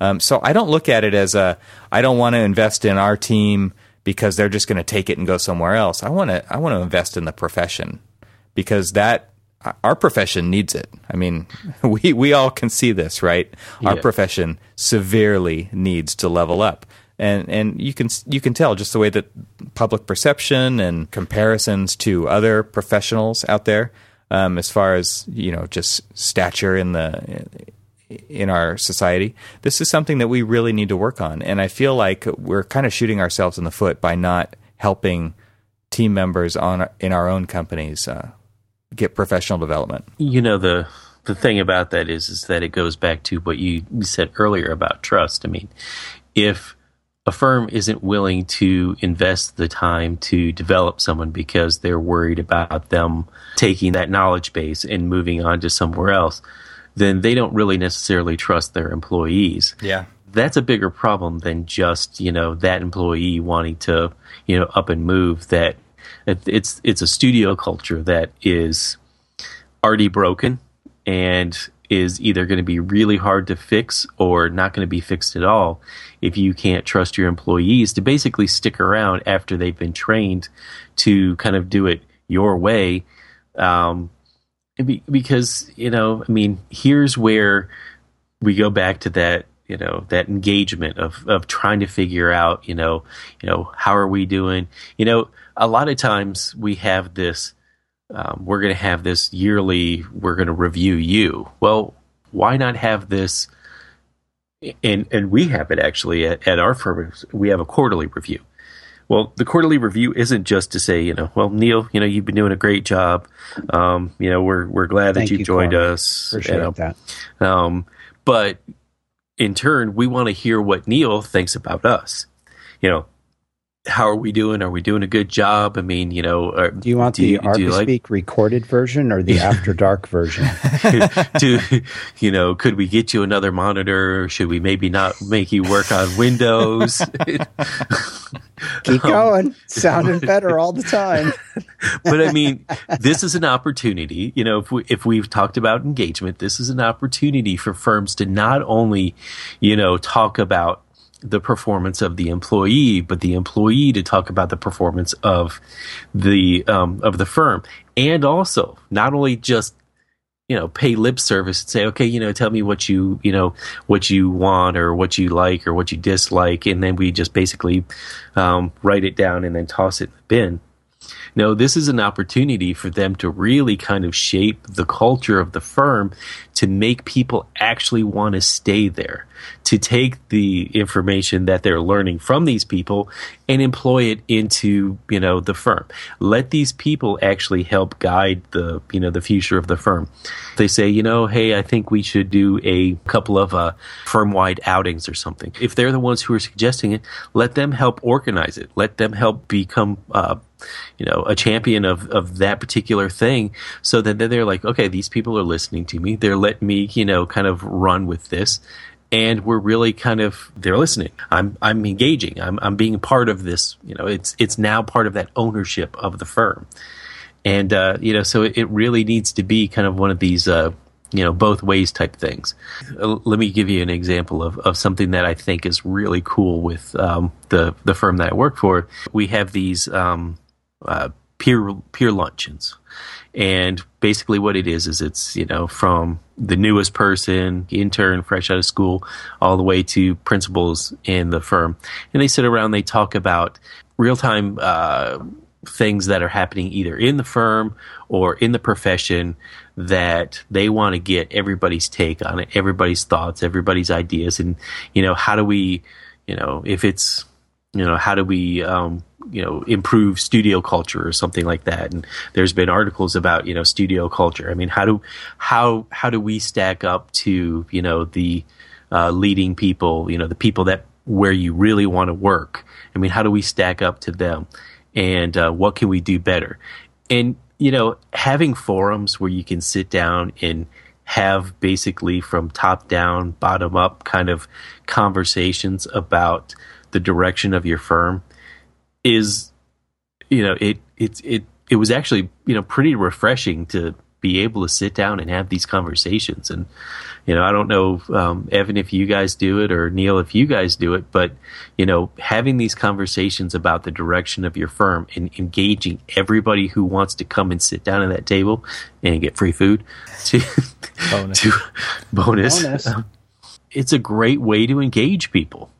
Um, so I don't look at it as a I don't want to invest in our team because they're just going to take it and go somewhere else. I want to I want to invest in the profession because that our profession needs it. I mean, [LAUGHS] we we all can see this, right? Our profession severely needs to level up. And and you can you can tell just the way that public perception and comparisons to other professionals out there um, as far as, you know, just stature in the in our society. This is something that we really need to work on. And I feel like we're kind of shooting ourselves in the foot by not helping team members on in our own companies uh, get professional development. You know the the thing about that is is that it goes back to what you said earlier about trust. I mean, if a firm isn't willing to invest the time to develop someone because they're worried about them taking that knowledge base and moving on to somewhere else, then they don't really necessarily trust their employees. Yeah. That's a bigger problem than just, you know, that employee wanting to, you know, up and move that it's it's a studio culture that is already broken and is either going to be really hard to fix or not going to be fixed at all if you can't trust your employees to basically stick around after they've been trained to kind of do it your way. Um, because you know, I mean, here's where we go back to that you know that engagement of of trying to figure out you know you know how are we doing? You know a lot of times we have this um, we're going to have this yearly we're going to review you well why not have this and and we have it actually at, at our firm we have a quarterly review well, the quarterly review isn't just to say, you know, well, Neil, you know, you've been doing a great job. Um, you know, we're we're glad Thank that you've you, joined us. Appreciate you know. that. Um, but in turn, we want to hear what Neil thinks about us. You know, how are we doing? Are we doing a good job? I mean, you know, are, do you want do the ArchiSpeak like, recorded version or the After Dark version? [LAUGHS] do you know? Could we get you another monitor? Should we maybe not make you work on Windows? [LAUGHS] Keep um, going, sounding [LAUGHS] better all the time. but I mean, this is an opportunity. You know, if we if we've talked about engagement, this is an opportunity for firms to not only, you know, talk about the performance of the employee, but the employee to talk about the performance of the um, of the firm, and also not only just you know pay lip service and say, okay, you know, tell me what you you know what you want or what you like or what you dislike, and then we just basically um, write it down and then toss it in the bin. No, this is an opportunity for them to really kind of shape the culture of the firm to make people actually want to stay there, to take the information that they're learning from these people and employ it into, you know, the firm. Let these people actually help guide the, you know, the future of the firm. They say, you know, hey, I think we should do a couple of uh, firm-wide outings or something. If they're the ones who are suggesting it, let them help organize it. Let them help become uh, you know, a champion of, of that particular thing so that they're like, okay, these people are listening to me. They're letting me, you know, kind of run with this. And we're really kind of they're listening. I'm I'm engaging. I'm I'm being part of this. You know, it's it's now part of that ownership of the firm, and uh, you know, so it, really needs to be kind of one of these uh, you know both ways type things uh, let me give you an example of, of something that i think is really cool with um, the the firm that i work for we have these um, uh, peer peer luncheons, and basically what it is is it's you know from the newest person, intern, fresh out of school, all the way to principals in the firm, and they sit around, they talk about real time. Uh, things that are happening either in the firm or in the profession that they want to get everybody's take on it, everybody's thoughts, everybody's ideas, and you know how do we, you know, if it's you know how do we um, you know improve studio culture or something like that. And there's been articles about you know studio culture. I mean how do how how do we stack up to you know the uh, leading people you know the people that where you really want to work? I mean how do we stack up to them? And uh, what can we do better? And you know having forums where you can sit down and have basically from top down bottom up kind of conversations about the direction of your firm is you know it it it it was actually you know pretty refreshing to be able to sit down and have these conversations and you know i don't know um, evan if you guys do it or neil if you guys do it but you know having these conversations about the direction of your firm and engaging everybody who wants to come and sit down at that table and get free food [LAUGHS] to bonus, to bonus. bonus. Um, it's a great way to engage people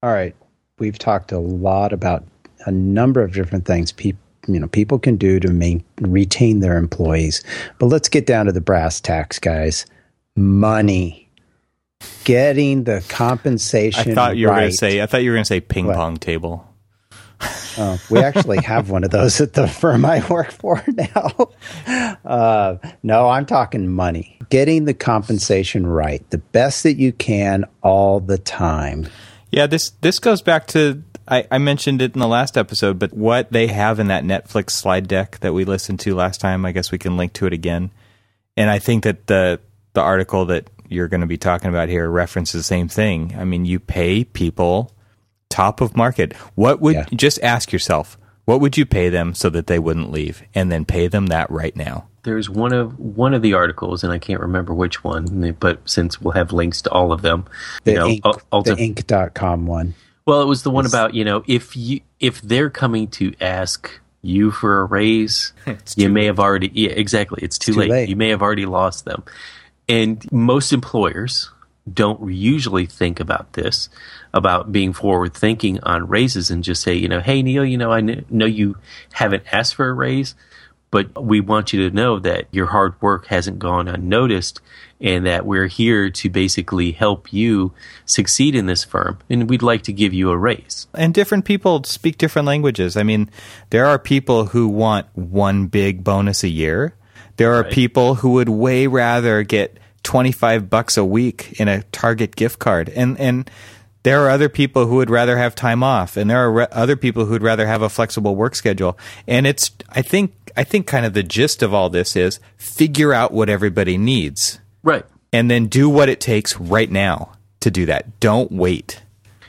all right we've talked a lot about a number of different things people you know people can do to main, retain their employees. But let's get down to the brass tacks, guys. Money, getting the compensation. I thought you were right. going to say. I thought you were going to say ping what? pong table. Oh, we actually [LAUGHS] have one of those at the firm I work for now. Uh, no, I'm talking money. Getting the compensation right, the best that you can all the time. Yeah, this this goes back to I, I, mentioned it in the last episode, but what they have in that Netflix slide deck that we listened to last time, I guess we can link to it again. And I think that the the article that you're going to be talking about here references the same thing. I mean, you pay people top of market. What would yeah. just ask yourself, what would you pay them so that they wouldn't leave, and then pay them that right now? there's one of one of the articles, and I can't remember which one, but since we'll have links to all of them, the, you know, Inc, ulti- the Inc.com one. Well, it was the one it's, about you know if you if they're coming to ask you for a raise, [LAUGHS] you may late. have already yeah exactly it's too, too late. late. You may have already lost them, and most employers don't usually think about this about being forward thinking on raises and just say you know hey Neil you know I know you haven't asked for a raise but we want you to know that your hard work hasn't gone unnoticed and that we're here to basically help you succeed in this firm and we'd like to give you a raise. And different people speak different languages. I mean, there are people who want one big bonus a year. There are right. people who would way rather get 25 bucks a week in a Target gift card. And and there are other people who would rather have time off and there are re- other people who would rather have a flexible work schedule. And it's I think I think kind of the gist of all this is figure out what everybody needs. Right. And then do what it takes right now to do that. Don't wait.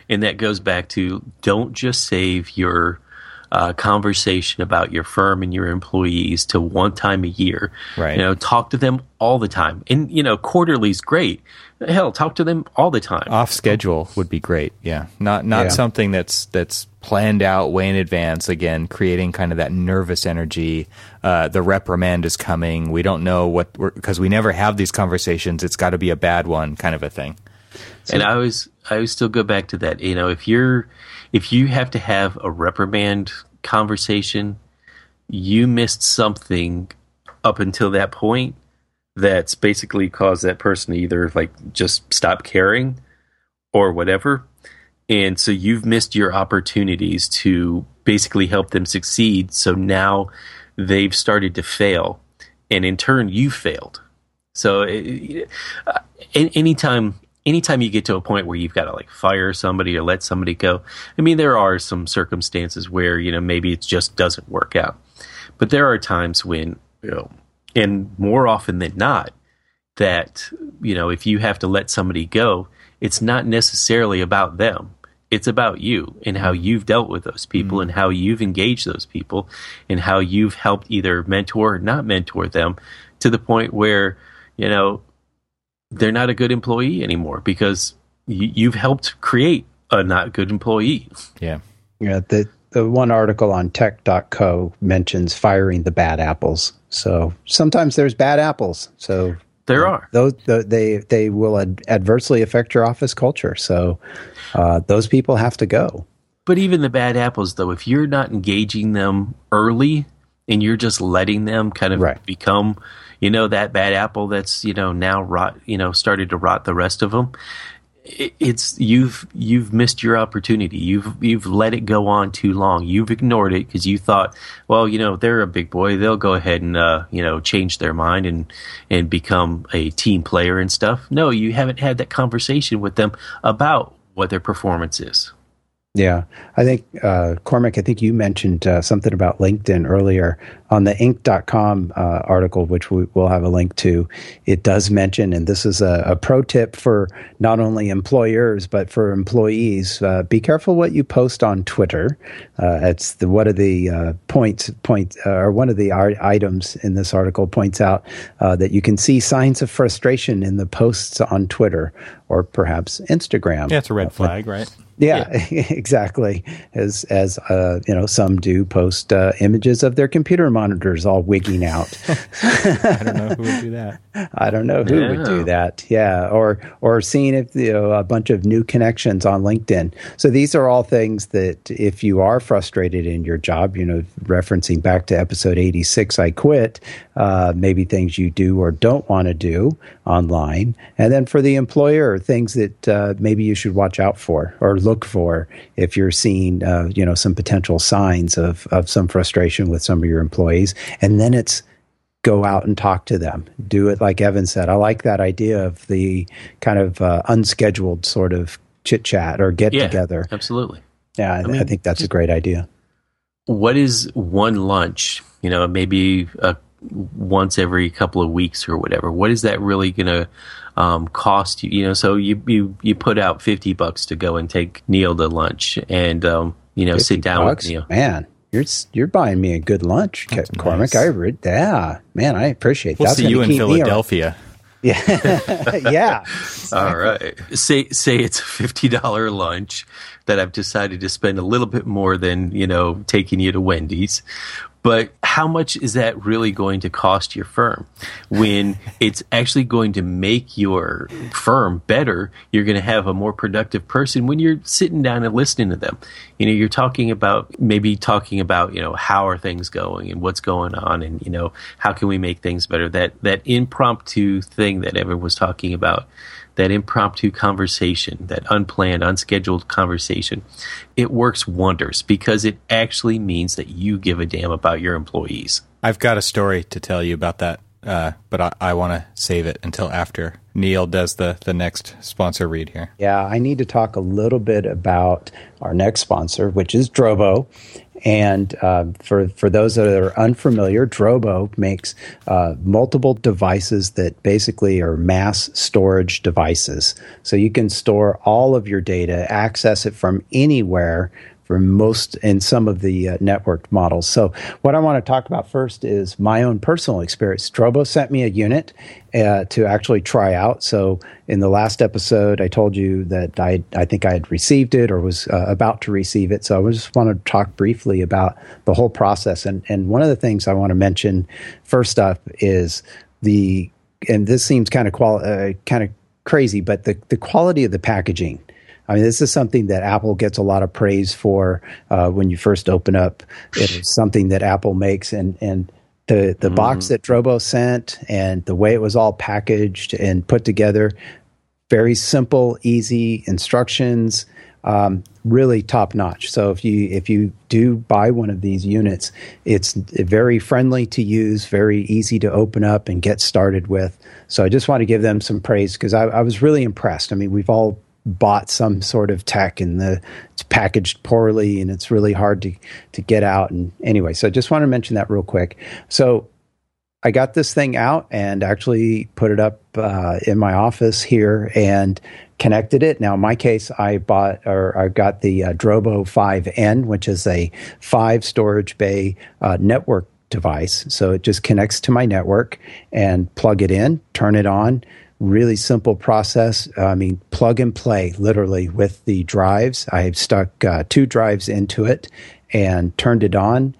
And that goes back to don't just save your uh, conversation about your firm and your employees to one time a year. Right. You know, talk to them all the time. And, you know, quarterly is great. Hell, talk to them all the time. Off schedule would be great. Yeah. Not, not yeah. something that's, that's planned out way in advance. Again, creating kind of that nervous energy. Uh, the reprimand is coming. We don't know what because we never have these conversations. It's got to be a bad one, kind of a thing. So, and I always, I always still go back to that. You know, if you're, if you have to have a reprimand conversation, you missed something up until that point that's basically caused that person to either like just stop caring or whatever and so you've missed your opportunities to basically help them succeed. So now they've started to fail. And in turn, you failed. So uh, anytime anytime you get to a point where you've got to like fire somebody or let somebody go, I mean, there are some circumstances where, you know, maybe it just doesn't work out. But there are times when, you know, and more often than not, that, you know, if you have to let somebody go, it's not necessarily about them. It's about you and how you've dealt with those people mm and how you've engaged those people and how you've helped either mentor or not mentor them to the point where, you know, they're not a good employee anymore because you've helped create a not good employee. Yeah. Yeah. The, the one article on tech.co mentions firing the bad apples. So sometimes there's bad apples. So there are those the, they they will ad- adversely affect your office culture. So uh, those people have to go. But even the bad apples, though, if you're not engaging them early and you're just letting them kind of Right. become, you know, that bad apple that's you know now rot, you know, started to rot the rest of them. It's you've you've missed your opportunity. You've you've let it go on too long. You've ignored it because you thought, well, you know, they're a big boy. They'll go ahead and uh, you know change their mind and and become a team player and stuff. No, you haven't had that conversation with them about what their performance is. Yeah, I think uh, Cormac. I think you mentioned uh, something about LinkedIn earlier on the Inc.com uh, article, which we will have a link to. It does mention, and this is a, a pro tip for not only employers but for employees: uh, be careful what you post on Twitter. Uh, it's the one of the uh, points point uh, or one of the items in this article points out uh, that you can see signs of frustration in the posts on Twitter or perhaps Instagram. Yeah, it's a red flag, right? Yeah, [LAUGHS] exactly. As as uh, you know, some do post uh, images of their computer monitors all wigging out. [LAUGHS] [LAUGHS] I don't know who would do that. I don't know who would do Yeah. that. Yeah, or or seeing if you know a bunch of new connections on LinkedIn. So these are all things that if you are frustrated in your job, you know, referencing back to episode eighty six, I quit. Uh, maybe things you do or don't want to do online, and then for the employer, things that uh, maybe you should watch out for or look for if you're seeing uh, you know some potential signs of of some frustration with some of your employees, and then it's go out and talk to them. Do it like Evan said. I like that idea of the kind of uh, unscheduled sort of chit chat or get Yeah, together. absolutely. Yeah, I, I mean, think that's a great idea. what is one lunch you know maybe uh, once every couple of weeks or whatever what is that really going to um, cost you you know so you, you you put out 50 bucks to go and take neil to lunch and um, you know sit down bucks? with neil Man, you're you're buying me a good lunch, That's Cormac. nice. I re- yeah, man, I appreciate We'll that. see you in Philadelphia. [LAUGHS] Yeah, [LAUGHS] yeah. [LAUGHS] all right say say it's a $50 lunch that i've decided to spend a little bit more than you know taking you to wendy's but how much is that really going to cost your firm? When it's actually going to make your firm better you're going to have a more productive person when you're sitting down and listening to them. You know you're talking about maybe talking about you know how are things going and what's going on and you know how can we make things better? That that impromptu thing that evan was talking about that impromptu conversation, that unplanned, unscheduled conversation, it works wonders because it actually means that you give a damn about your employees. I've got a story to tell you about that, uh, but I, I want to save it until after Neil does the, the next sponsor read here. Yeah, I need to talk a little bit about our next sponsor, which is Drobo. And uh, for for those that are unfamiliar, Drobo makes uh, multiple devices that basically are mass storage devices. So you can store all of your data, access it from anywhere for most in some of the uh, networked models. So what I want to talk about first is my own personal experience. Drobo sent me a unit uh, to actually try out. So in the last episode, I told you that I I think I had received it or was uh, about to receive it. So I just want to talk briefly about the whole process. And and one of the things I want to mention first up is the and this seems kind of qual uh, kind of crazy, but the the quality of the packaging. I mean, this is something that Apple gets a lot of praise for uh, when you first open up. It is something that Apple makes, and and the the box that Drobo sent and the way it was all packaged and put together, very simple, easy instructions, um, really top notch. So if you if you do buy one of these units, it's very friendly to use, very easy to open up and get started with. So I just want to give them some praise because I, I was really impressed. I mean, we've all bought some sort of tech and the it's packaged poorly and it's really hard to to get out. And anyway so i just want to mention that real quick. So i got this thing out and actually put it up uh, in my office here and connected it. Now in my case i bought or i got the uh, drobo 5n which is a five storage bay uh, network device. So it just connects to my network and plug it in turn it on really simple process. I mean, plug and play literally with the drives. I have stuck uh, two drives into it and turned it on.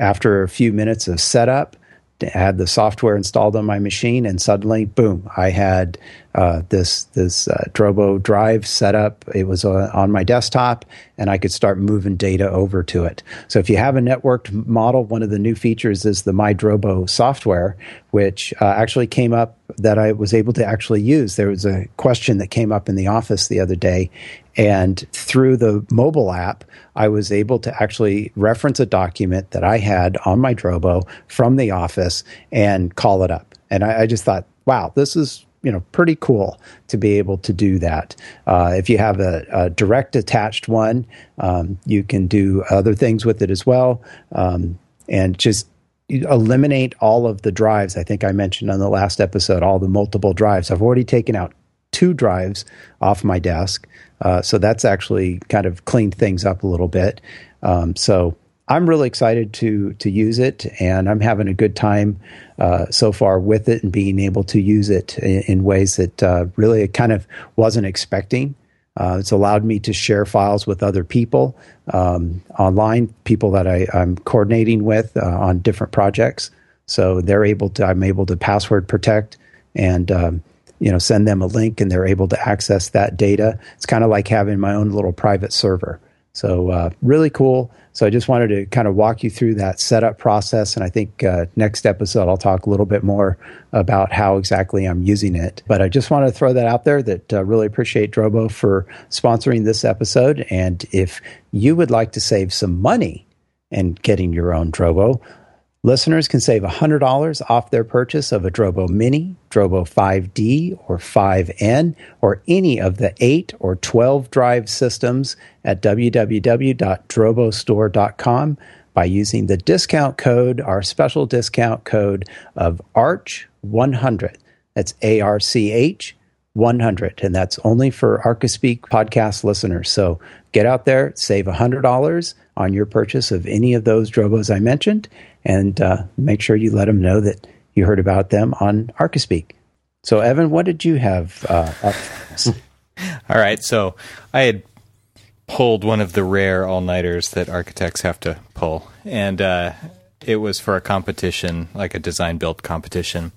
After a few minutes of setup, had the software installed on my machine, and suddenly, boom! I had uh, this this uh, Drobo drive set up. It was uh, on my desktop, and I could start moving data over to it. So if you have a networked model, one of the new features is the MyDrobo software, which uh, actually came up that I was able to actually use. There was a question that came up in the office the other day, and through the mobile app, I was able to actually reference a document that I had on my Drobo from the office and call it up. And I, I just thought, wow, this is you know pretty cool to be able to do that. Uh, if you have a, a direct attached one, um, you can do other things with it as well, um, and just eliminate all of the drives. I think I mentioned on the last episode all the multiple drives. I've already taken out two drives off my desk, uh, so that's actually kind of cleaned things up a little bit. Um, so I'm really excited to to use it, and I'm having a good time uh, so far with it and being able to use it in, in ways that uh, really kind of wasn't expecting. Uh, it's allowed me to share files with other people um, online, people that I, am coordinating with uh, on different projects. So they're able to, I'm able to password protect and um, you know send them a link, and they're able to access that data. It's kind of like having my own little private server. So uh, really cool. So I just wanted to kind of walk you through that setup process, and I think uh, next episode I'll talk a little bit more about how exactly I'm using it. But I just want to throw that out there. That uh, really appreciate Drobo for sponsoring this episode, and if you would like to save some money and getting your own Drobo, Listeners can save $100 off their purchase of a Drobo Mini, Drobo 5D, or 5N, or any of the 8 or 12 drive systems at www.drobostore.com by using the discount code, our special discount code of ARCH100. That's A R C H 100. And that's only for ArchiSpeak podcast listeners. So get out there, save $100 on your purchase of any of those Drobos I mentioned, and uh, make sure you let them know that you heard about them on ArchiSpeak So, Evan, what did you have uh, up? [LAUGHS] All right. So, I had pulled one of the rare all nighters that architects have to pull, and uh, it was for a competition, like a design build competition.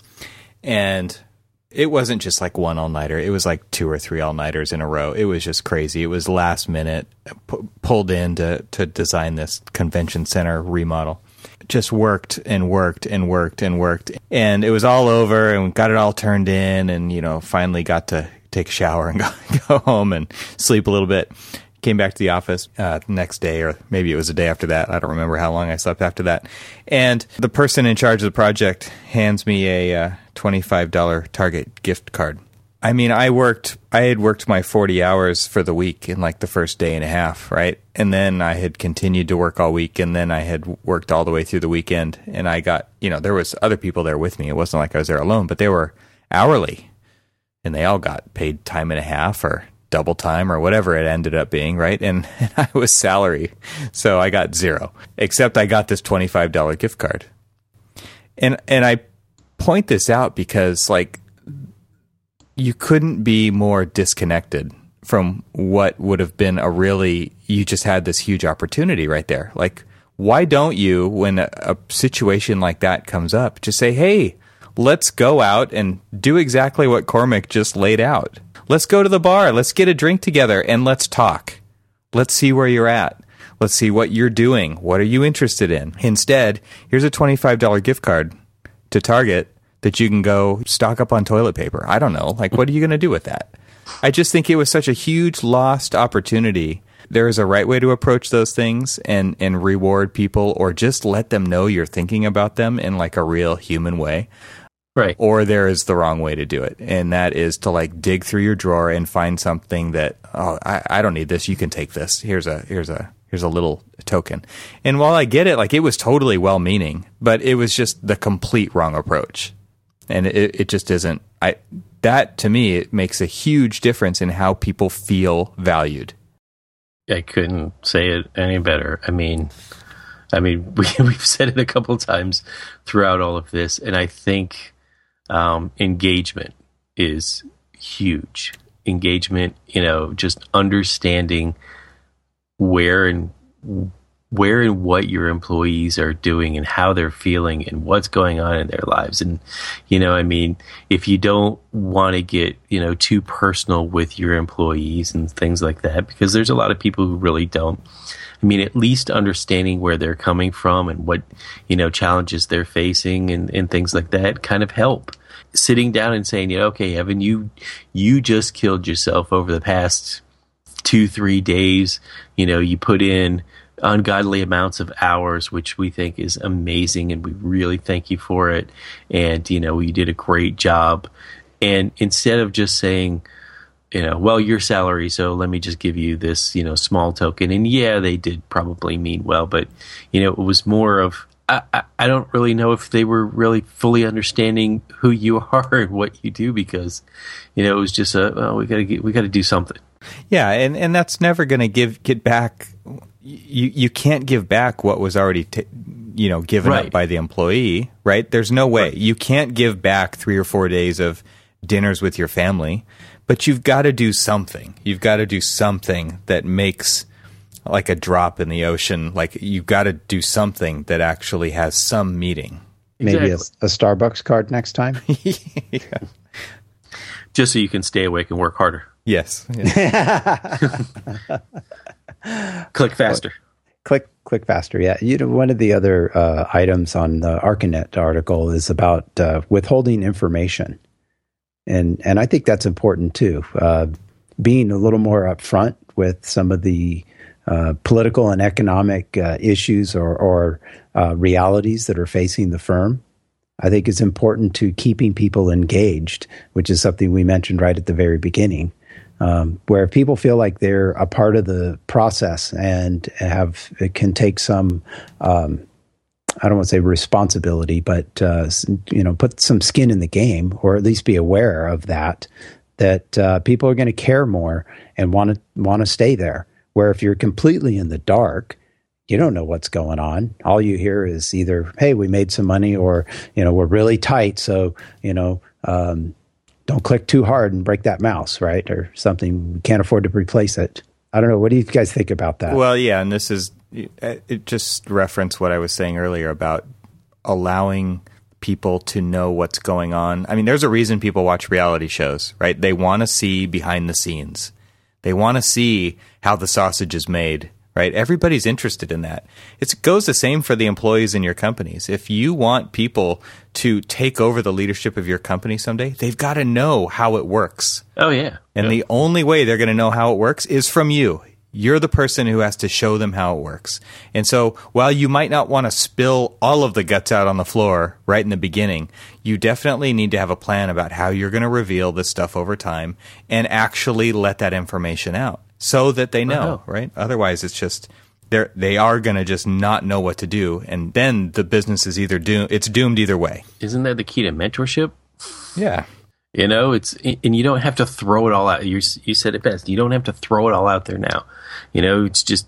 And it wasn't just like one all nighter. It was like two or three all nighters in a row. It was just crazy. It was last minute, p- pulled in to, to design this convention center remodel. Just worked and worked and worked and worked. And it was all over and got it all turned in and, you know, finally got to take a shower and [LAUGHS] go, go home and sleep a little bit came back to the office uh, next day, or maybe it was a day after that. I don't remember how long I slept after that. And the person in charge of the project hands me a uh, $25 Target gift card. I mean, I worked, I had worked my 40 hours for the week in like the first day and a half, right? And then I had continued to work all week and then I had worked all the way through the weekend and I got, you know, there was other people there with me. It wasn't like I was there alone, but they were hourly and they all got paid time and a half or double time or whatever it ended up being, right? And, [LAUGHS] and I was salary. So I got zero, except I got this $25 gift card. And, and I point this out because like you couldn't be more disconnected from what would have been a really, you just had this huge opportunity right there. Like, why don't you, when a, a situation like that comes up, just say, hey, let's go out and do exactly what Cormac just laid out Let's go to the bar. Let's get a drink together and let's talk. Let's see where you're at. Let's see what you're doing. What are you interested in? Instead, here's a $25 gift card to Target that you can go stock up on toilet paper. I don't know. Like, what are you going to do with that? I just think it was such a huge lost opportunity. There is a right way to approach those things and, and reward people or just let them know you're thinking about them in like a real human way. Right. Or there is the wrong way to do it. And that is to like dig through your drawer and find something that, oh, I, I don't need this. You can take this. Here's a, here's a, here's a little token. And while I get it, like it was totally well meaning, but it was just the complete wrong approach. And it, it just isn't, I, that to me, it makes a huge difference in how people feel valued. I couldn't say it any better. I mean, I mean, [LAUGHS] we, we've said it a couple times throughout all of this, and I think um, engagement is huge. Engagement, you know, just understanding where and where and what your employees are doing and how they're feeling and what's going on in their lives. And, you know, I mean, if you don't want to get, you know, too personal with your employees and things like that, because there's a lot of people who really don't. I mean, at least understanding where they're coming from and what, you know, challenges they're facing and, and things like that kind of help. Sitting down and saying, you know, okay, Evan, you, you just killed yourself over the past two, three days. You know, you put in, ungodly amounts of hours, which we think is amazing, and we really thank you for it. And you know, you did a great job. And instead of just saying, you know, well, your salary, so let me just give you this, you know, small token. And yeah, they did probably mean well, but you know, it was more of I, I, don't really know if they were really fully understanding who you [LAUGHS] are and what you do because, you know, it was just a well, we got to get, we got to do something. Yeah, and and that's never going to give get back you you can't give back what was already t- you know given right. up by the employee, right? There's no way right. you can't give back three or four days of dinners with your family, but you've got to do something. You've got to do something that makes like a drop in the ocean. Like you've got to do something that actually has some meaning. Maybe a, a, Starbucks card next time. [LAUGHS] yeah. Just so you can stay awake and work harder. Yes. yes. [LAUGHS] click faster. Click click faster. Yeah. You know, one of the other uh, items on the Archinect article is about uh, withholding information, and and I think that's important too. Uh, being a little more upfront with some of the uh, political and economic uh, issues or, or uh, realities that are facing the firm. I think is important to keeping people engaged, which is something we mentioned right at the very beginning um, where people feel like they're a part of the process and have it can take some um, I don't want to say responsibility, but uh, you know, put some skin in the game, or at least be aware of that. That uh, people are going to care more and want to want to stay there. Where if you're completely in the dark, you don't know what's going on. All you hear is either, "Hey, we made some money," or you know, "We're really tight, so you know, um, don't click too hard and break that mouse, right? Or something. We can't afford to replace it. I don't know. What do you guys think about that? Well, yeah, and this is it. Just reference what I was saying earlier about allowing people to know what's going on. I mean, there's a reason people watch reality shows, right? They want to see behind the scenes. They want to see how the sausage is made right? Everybody's interested in that. It goes the same for the employees in your companies. If you want people to take over the leadership of your company someday, they've got to know how it works. Oh, yeah. And the only way they're going to know how it works is from you. You're the person who has to show them how it works. And so while you might not want to spill all of the guts out on the floor right in the beginning, you definitely need to have a plan about how you're going to reveal this stuff over time and actually let that information out so that they know, right? Otherwise, it's just they're they are going to just not know what to do, and then the business is either doomed. It's doomed either way. Isn't that the key to mentorship? Yeah. You know, it's and you don't have to throw it all out. You you said it best. You don't have to throw it all out there now. You know, it's just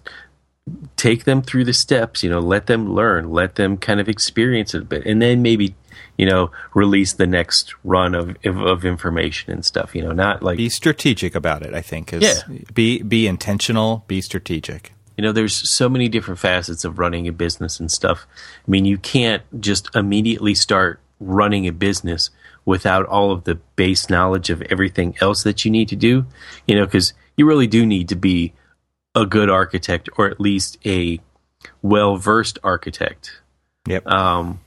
take them through the steps. You know, let them learn, let them kind of experience it a bit, and then maybe you know, release the next run of, of, information and stuff. You know, not like be strategic about it. I think is yeah. be be intentional, be strategic. You know, there's so many different facets of running a business and stuff. I mean, you can't just immediately start running a business without all of the base knowledge of everything else that you need to do. You know, because you really do need to be a good architect or at least a well versed architect. Yep. Um,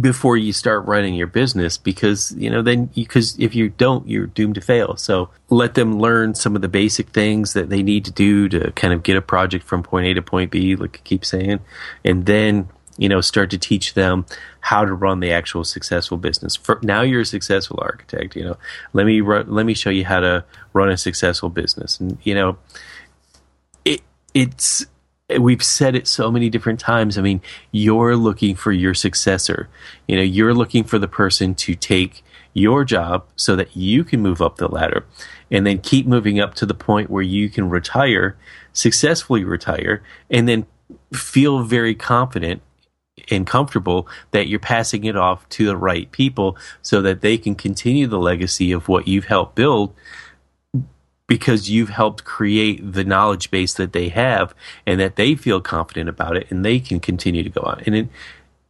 before you start running your business because you know then because if you don't you're doomed to fail. So let them learn some of the basic things that they need to do to kind of get a project from point a to point b like keep saying and then you know start to teach them how to run the actual successful business. For, now you're a successful architect you know. Let me run, let me show you how to run a successful business. And you know it it's we've said it so many different times. I mean, you're looking for your successor. You know, you're looking for the person to take your job so that you can move up the ladder and then keep moving up to the point where you can retire, successfully retire, and then feel very confident and comfortable that you're passing it off to the right people so that they can continue the legacy of what you've helped build because you've helped create the knowledge base that they have and that they feel confident about it and they can continue to go on. And it,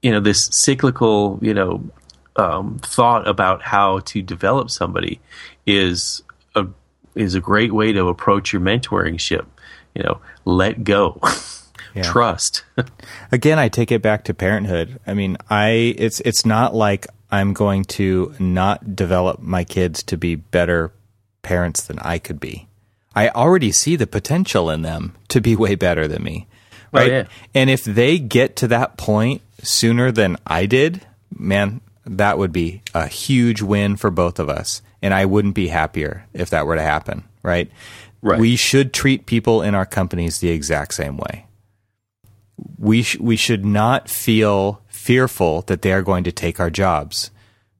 you know, this cyclical, you know, um, thought about how to develop somebody is a is a great way to approach your mentoring ship. You know, let go. [LAUGHS] Yeah. Trust. [LAUGHS] Again, I take it back to parenthood. I mean, I it's it's not like I'm going to not develop my kids to be better parents than I could be. I already see the potential in them to be way better than me. Oh, right? Oh, yeah. And if they get to that point sooner than I did, man, that would be a huge win for both of us. And I wouldn't be happier if that were to happen, right? Right. We should treat people in our companies the exact same way. We sh- we should not feel fearful that they are going to take our jobs.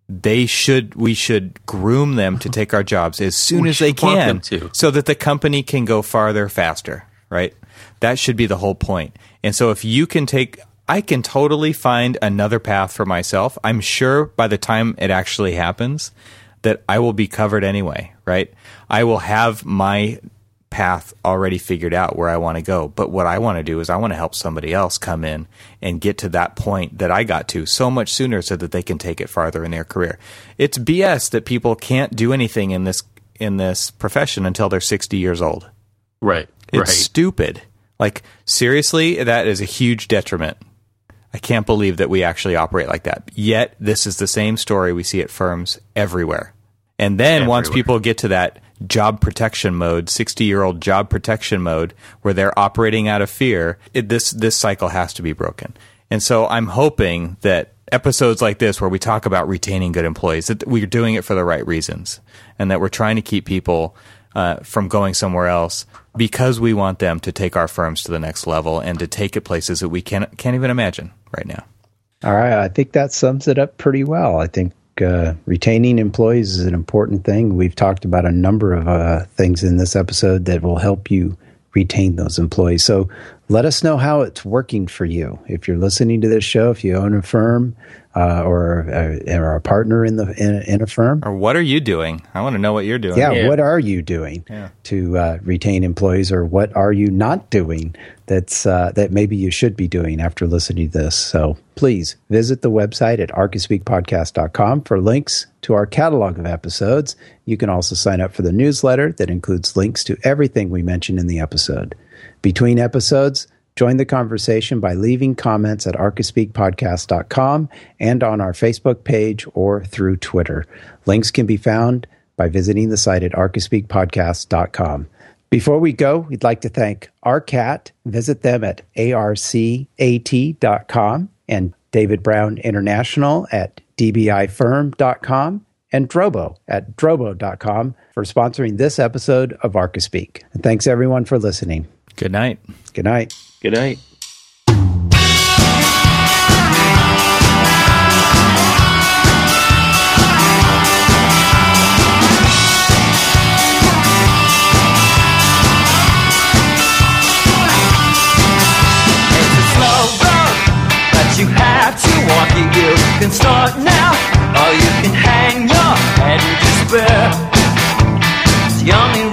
They should we should groom them to take our jobs as soon we as they can so that the company can go farther faster, right? That should be the whole point. And so if you can take I can totally find another path for myself. I'm sure by the time it actually happens that I will be covered anyway, right? I will have my path already figured out where I want to go. But what I want to do is I want to help somebody else come in and get to that point that I got to so much sooner so that they can take it farther in their career. It's BS that people can't do anything in this in this profession until they're 60 years old. Right. It's right. stupid. Like seriously, that is a huge detriment I can't believe that we actually operate like that. Yet, this is the same story we see at firms everywhere. And then everywhere. once people get to that job protection mode, 60 year old job protection mode, where they're operating out of fear, it, this, this cycle has to be broken. And so I'm hoping that episodes like this, where we talk about retaining good employees, that we're doing it for the right reasons and that we're trying to keep people uh, from going somewhere else because we want them to take our firms to the next level and to take it places that we can't can't even imagine right now. All right, I think that sums it up pretty well. I think uh, retaining employees is an important thing. We've talked about a number of uh, things in this episode that will help you retain those employees. So let us know how it's working for you. If you're listening to this show, if you own a firm, uh, or, uh, or a partner in the in, in, a firm. Or what are you doing? I want to know what you're doing. Yeah, yeah. what are you doing yeah. to uh, retain employees, or what are you not doing that's uh, that maybe you should be doing after listening to this? So please visit the website at archispeakpodcast.com for links to our catalog of episodes. You can also sign up for the newsletter that includes links to everything we mentioned in the episode. Between episodes Join the conversation by leaving comments at archispeakpodcast.com and on our Facebook page or through Twitter. Links can be found by visiting the site at archispeakpodcast.com. Before we go, we'd like to thank ARCAT. Visit them at arcat.com and David Brown International at dbifirm.com and Drobo at drobo.com for sponsoring this episode of ArchiSpeak. And thanks everyone for listening. Good night. Good night. Good night. It's a slow grow, but you have to walk it. You can start now, or you can hang your head in despair. The only